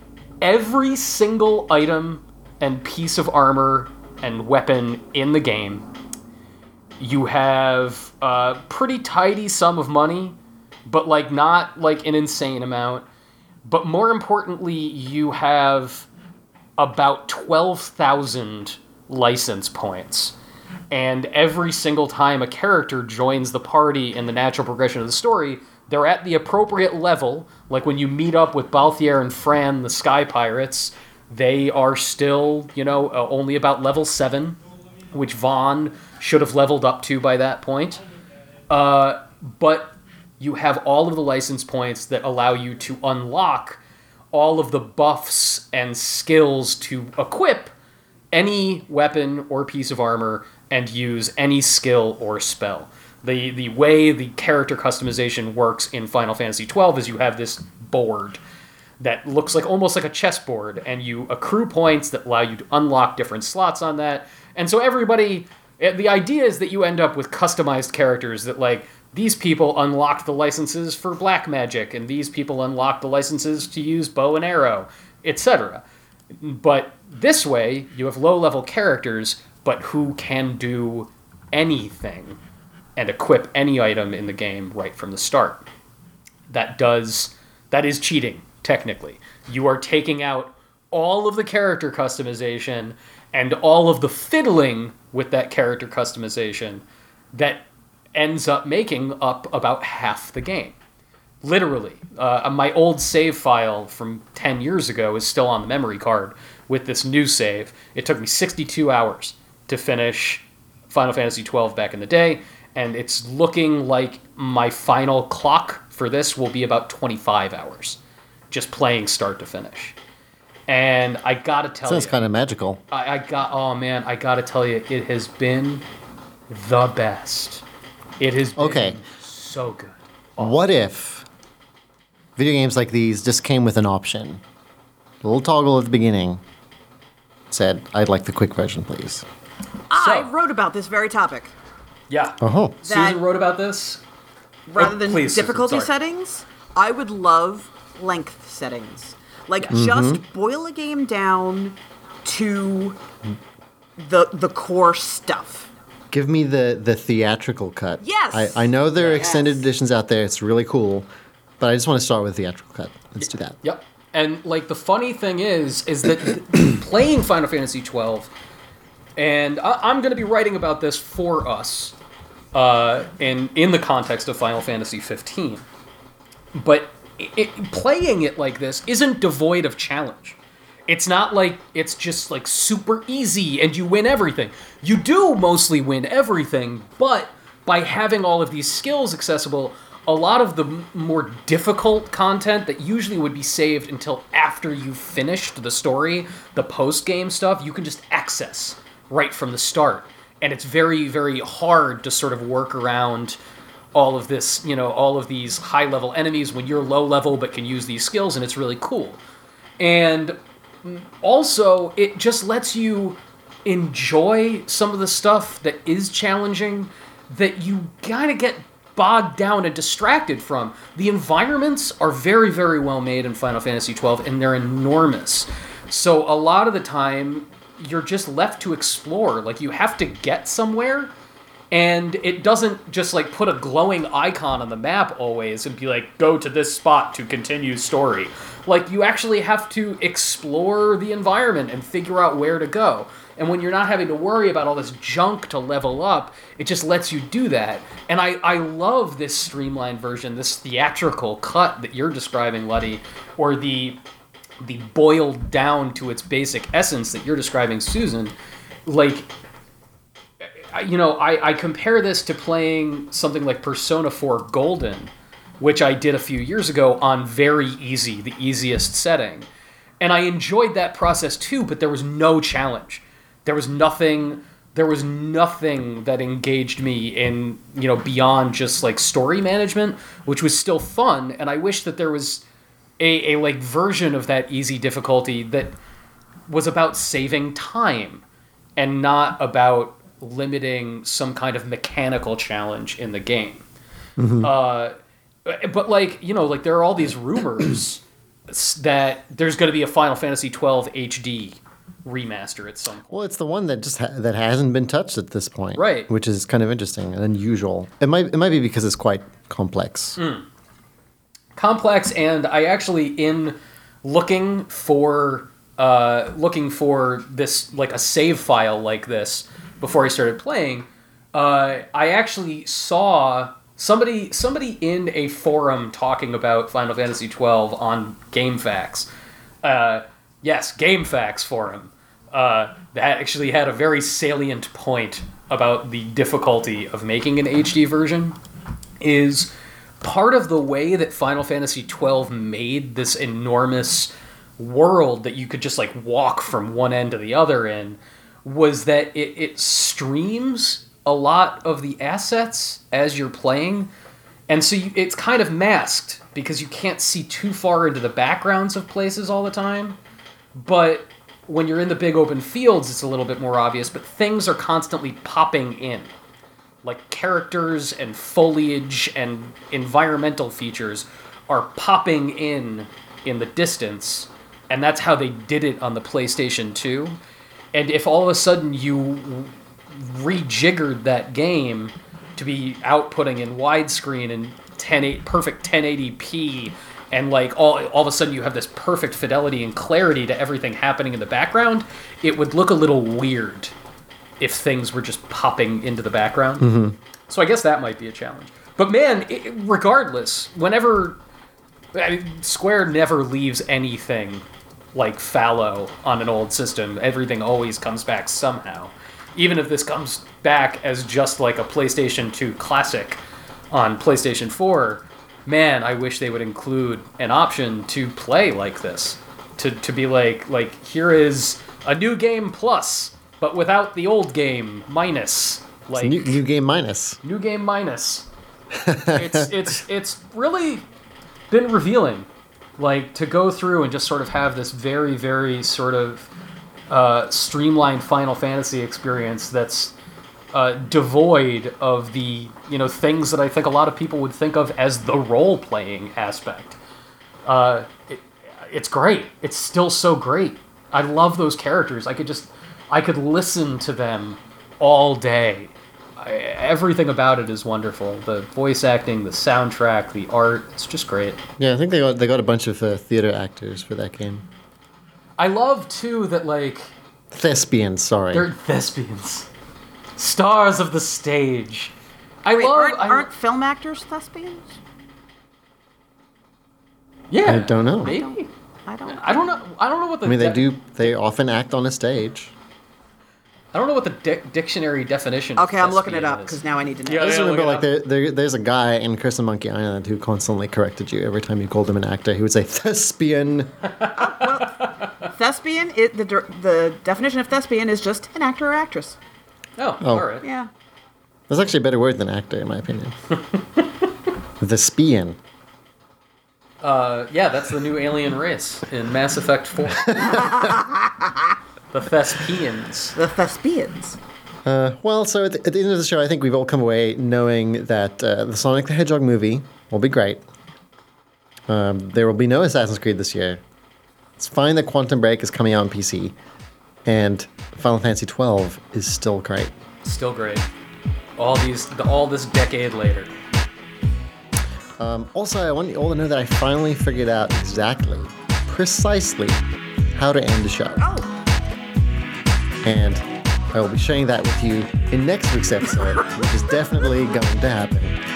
every single item and piece of armor and weapon in the game. You have a pretty tidy sum of money, but like not like an insane amount. But more importantly, you have about 12,000 license points. And every single time a character joins the party in the natural progression of the story, they're at the appropriate level. Like when you meet up with Balthier and Fran, the Sky Pirates, they are still, you know, uh, only about level 7, which Vaughn should have leveled up to by that point. Uh, but you have all of the license points that allow you to unlock all of the buffs and skills to equip any weapon or piece of armor and use any skill or spell. The the way the character customization works in Final Fantasy XII is you have this board that looks like almost like a chessboard and you accrue points that allow you to unlock different slots on that. And so everybody eh, the idea is that you end up with customized characters that like these people unlocked the licenses for black magic and these people unlock the licenses to use bow and arrow, etc. But this way, you have low level characters, but who can do anything and equip any item in the game right from the start. That does that is cheating technically. You are taking out all of the character customization and all of the fiddling with that character customization that ends up making up about half the game. Literally, uh, my old save file from 10 years ago is still on the memory card with this new save. It took me 62 hours to finish Final Fantasy XII back in the day, and it's looking like my final clock for this will be about 25 hours, just playing start to finish. And I gotta tell you Sounds you, kind of magical. I, I got oh man, I gotta tell you, it has been the best. It has been Okay. so good. What if video games like these just came with an option? A little toggle at the beginning said, I'd like the quick version, please. I So- wrote about this very topic. Yeah. Uh huh. That- Susan wrote about this. Rather Oh, than please, Susan, difficulty sorry. settings, I would love length settings. Like Mm-hmm. just boil a game down to the the core stuff. Give me the, the theatrical cut. Yes! I, I know there are Yes. extended editions out there. It's really cool. but I just want to start with the theatrical cut. Let's do that. Yep. And like the funny thing is, is that playing Final Fantasy twelve, and I, I'm going to be writing about this for us, uh, in in the context of Final Fantasy fifteen, but it, it, playing it like this isn't devoid of challenge. It's not like it's just like super easy and you win everything. You do mostly win everything, but by having all of these skills accessible, a lot of the more difficult content that usually would be saved until after you've finished the story, the post game stuff, you can just access right from the start. And it's very, very hard to sort of work around all of this, you know, all of these high level enemies when you're low level but can use these skills, and it's really cool. And also, it just lets you enjoy some of the stuff that is challenging that you of get bogged down and distracted from. The environments are very, very well made in Final Fantasy XII, and they're enormous. So a lot of the time, you're just left to explore. Like you have to get somewhere, and it doesn't just like put a glowing icon on the map always and be like, go to this spot to continue story. Like you actually have to explore the environment and figure out where to go. And when you're not having to worry about all this junk to level up, it just lets you do that. And I, I love this streamlined version, this theatrical cut that you're describing, Luddy, or the the boiled down to its basic essence that you're describing, Susan. Like, you know, I, I compare this to playing something like Persona 4 Golden, which I did a few years ago on very easy, the easiest setting. And I enjoyed that process too, but there was no challenge. There was nothing there was nothing that engaged me in, you know, beyond just like story management, which was still fun, and I wish that there was a, a like version of that easy difficulty that was about saving time and not about limiting some kind of mechanical challenge in the game. Uh, but like you know, like there are all these rumors that there's going to be a Final Fantasy 12 HD remaster at some point. Well, it's the one that just ha- that hasn't been touched at this point, Right. Which is kind of interesting and unusual. It might it might be because it's quite complex. complex and i actually in looking for uh, looking for this like a save file like this before i started playing uh, i actually saw somebody somebody in a forum talking about final fantasy 12 on GameFAQs uh, yes GameFAQs forum. Uh, that actually had a very salient point about the difficulty of making an hd version is part of the way that Final Fantasy XII made this enormous world that you could just like walk from one end to the other in was that it, it streams a lot of the assets as you're playing. And so you, it's kind of masked because you can't see too far into the backgrounds of places all the time. But when you're in the big open fields it's a little bit more obvious but things are constantly popping in. Like characters and foliage and environmental features are popping in in the distance and that's how they did it on the PlayStation 2 and if all of a sudden you rejiggered that game to be outputting in widescreen and 10 perfect 1080p and like all, all of a sudden you have this perfect fidelity and clarity to everything happening in the background it would look a little weird if things were just popping into the background. Mm-hmm. So I guess that might be a challenge. But man, it, regardless, whenever I mean, Square never leaves anything like fallow on an old system, everything always comes back somehow. Even if this comes back as just like a PlayStation 2 classic on PlayStation 4, man, I wish they would include an option to play like this. To, to be like like here is a new game plus, but without the old game minus. Like New, new game minus. New game minus. it's it's it's really been revealing, like to go through and just sort of have this very very sort of uh, streamlined Final Fantasy experience that's uh, devoid of the you know things that I think a lot of people would think of as the role playing aspect. Uh, it, it's great. It's still so great. I love those characters. I could just I could listen to them all day. I, everything about it is wonderful. The voice acting, the soundtrack, the art. It's just great. Yeah, I think they got they got a bunch of uh, theater actors for that game. I love too that like Thespians, sorry. they're thespians, stars of the stage. I Wait, love. aren't, I- aren't film actors thespians? yeah, I don't know. Maybe. I don't. I don't know. I don't know what the. I mean, they de- do. They often act on a stage. I don't know what the di- dictionary definition. of Okay, I'm looking it up because now I need to know. Yeah, I just yeah, remember, look like, it there, there, there's a guy in Curse of Monkey Island who constantly corrected you every time you called him an actor. He would say thespian. Well, Thespian, it, the, the definition of thespian is just an actor or actress. Oh, Oh. all right. Yeah. That's actually a better word than actor, in my opinion. Thespian. Uh, yeah, that's the new alien race in Mass Effect 4. The Thespians. The thespians. Uh, well, so at the, at the end of the show, I think we've all come away knowing that uh, the Sonic the Hedgehog movie will be great. Um, there will be no Assassin's Creed this year. It's fine that Quantum Break is coming out on PC, and Final Fantasy XII is still great. Still great. All these, all this decade later. Um, also, I want you all to know that I finally figured out exactly, precisely, how to end the show. Oh, And I will be sharing that with you in next week's episode, which is definitely going to happen.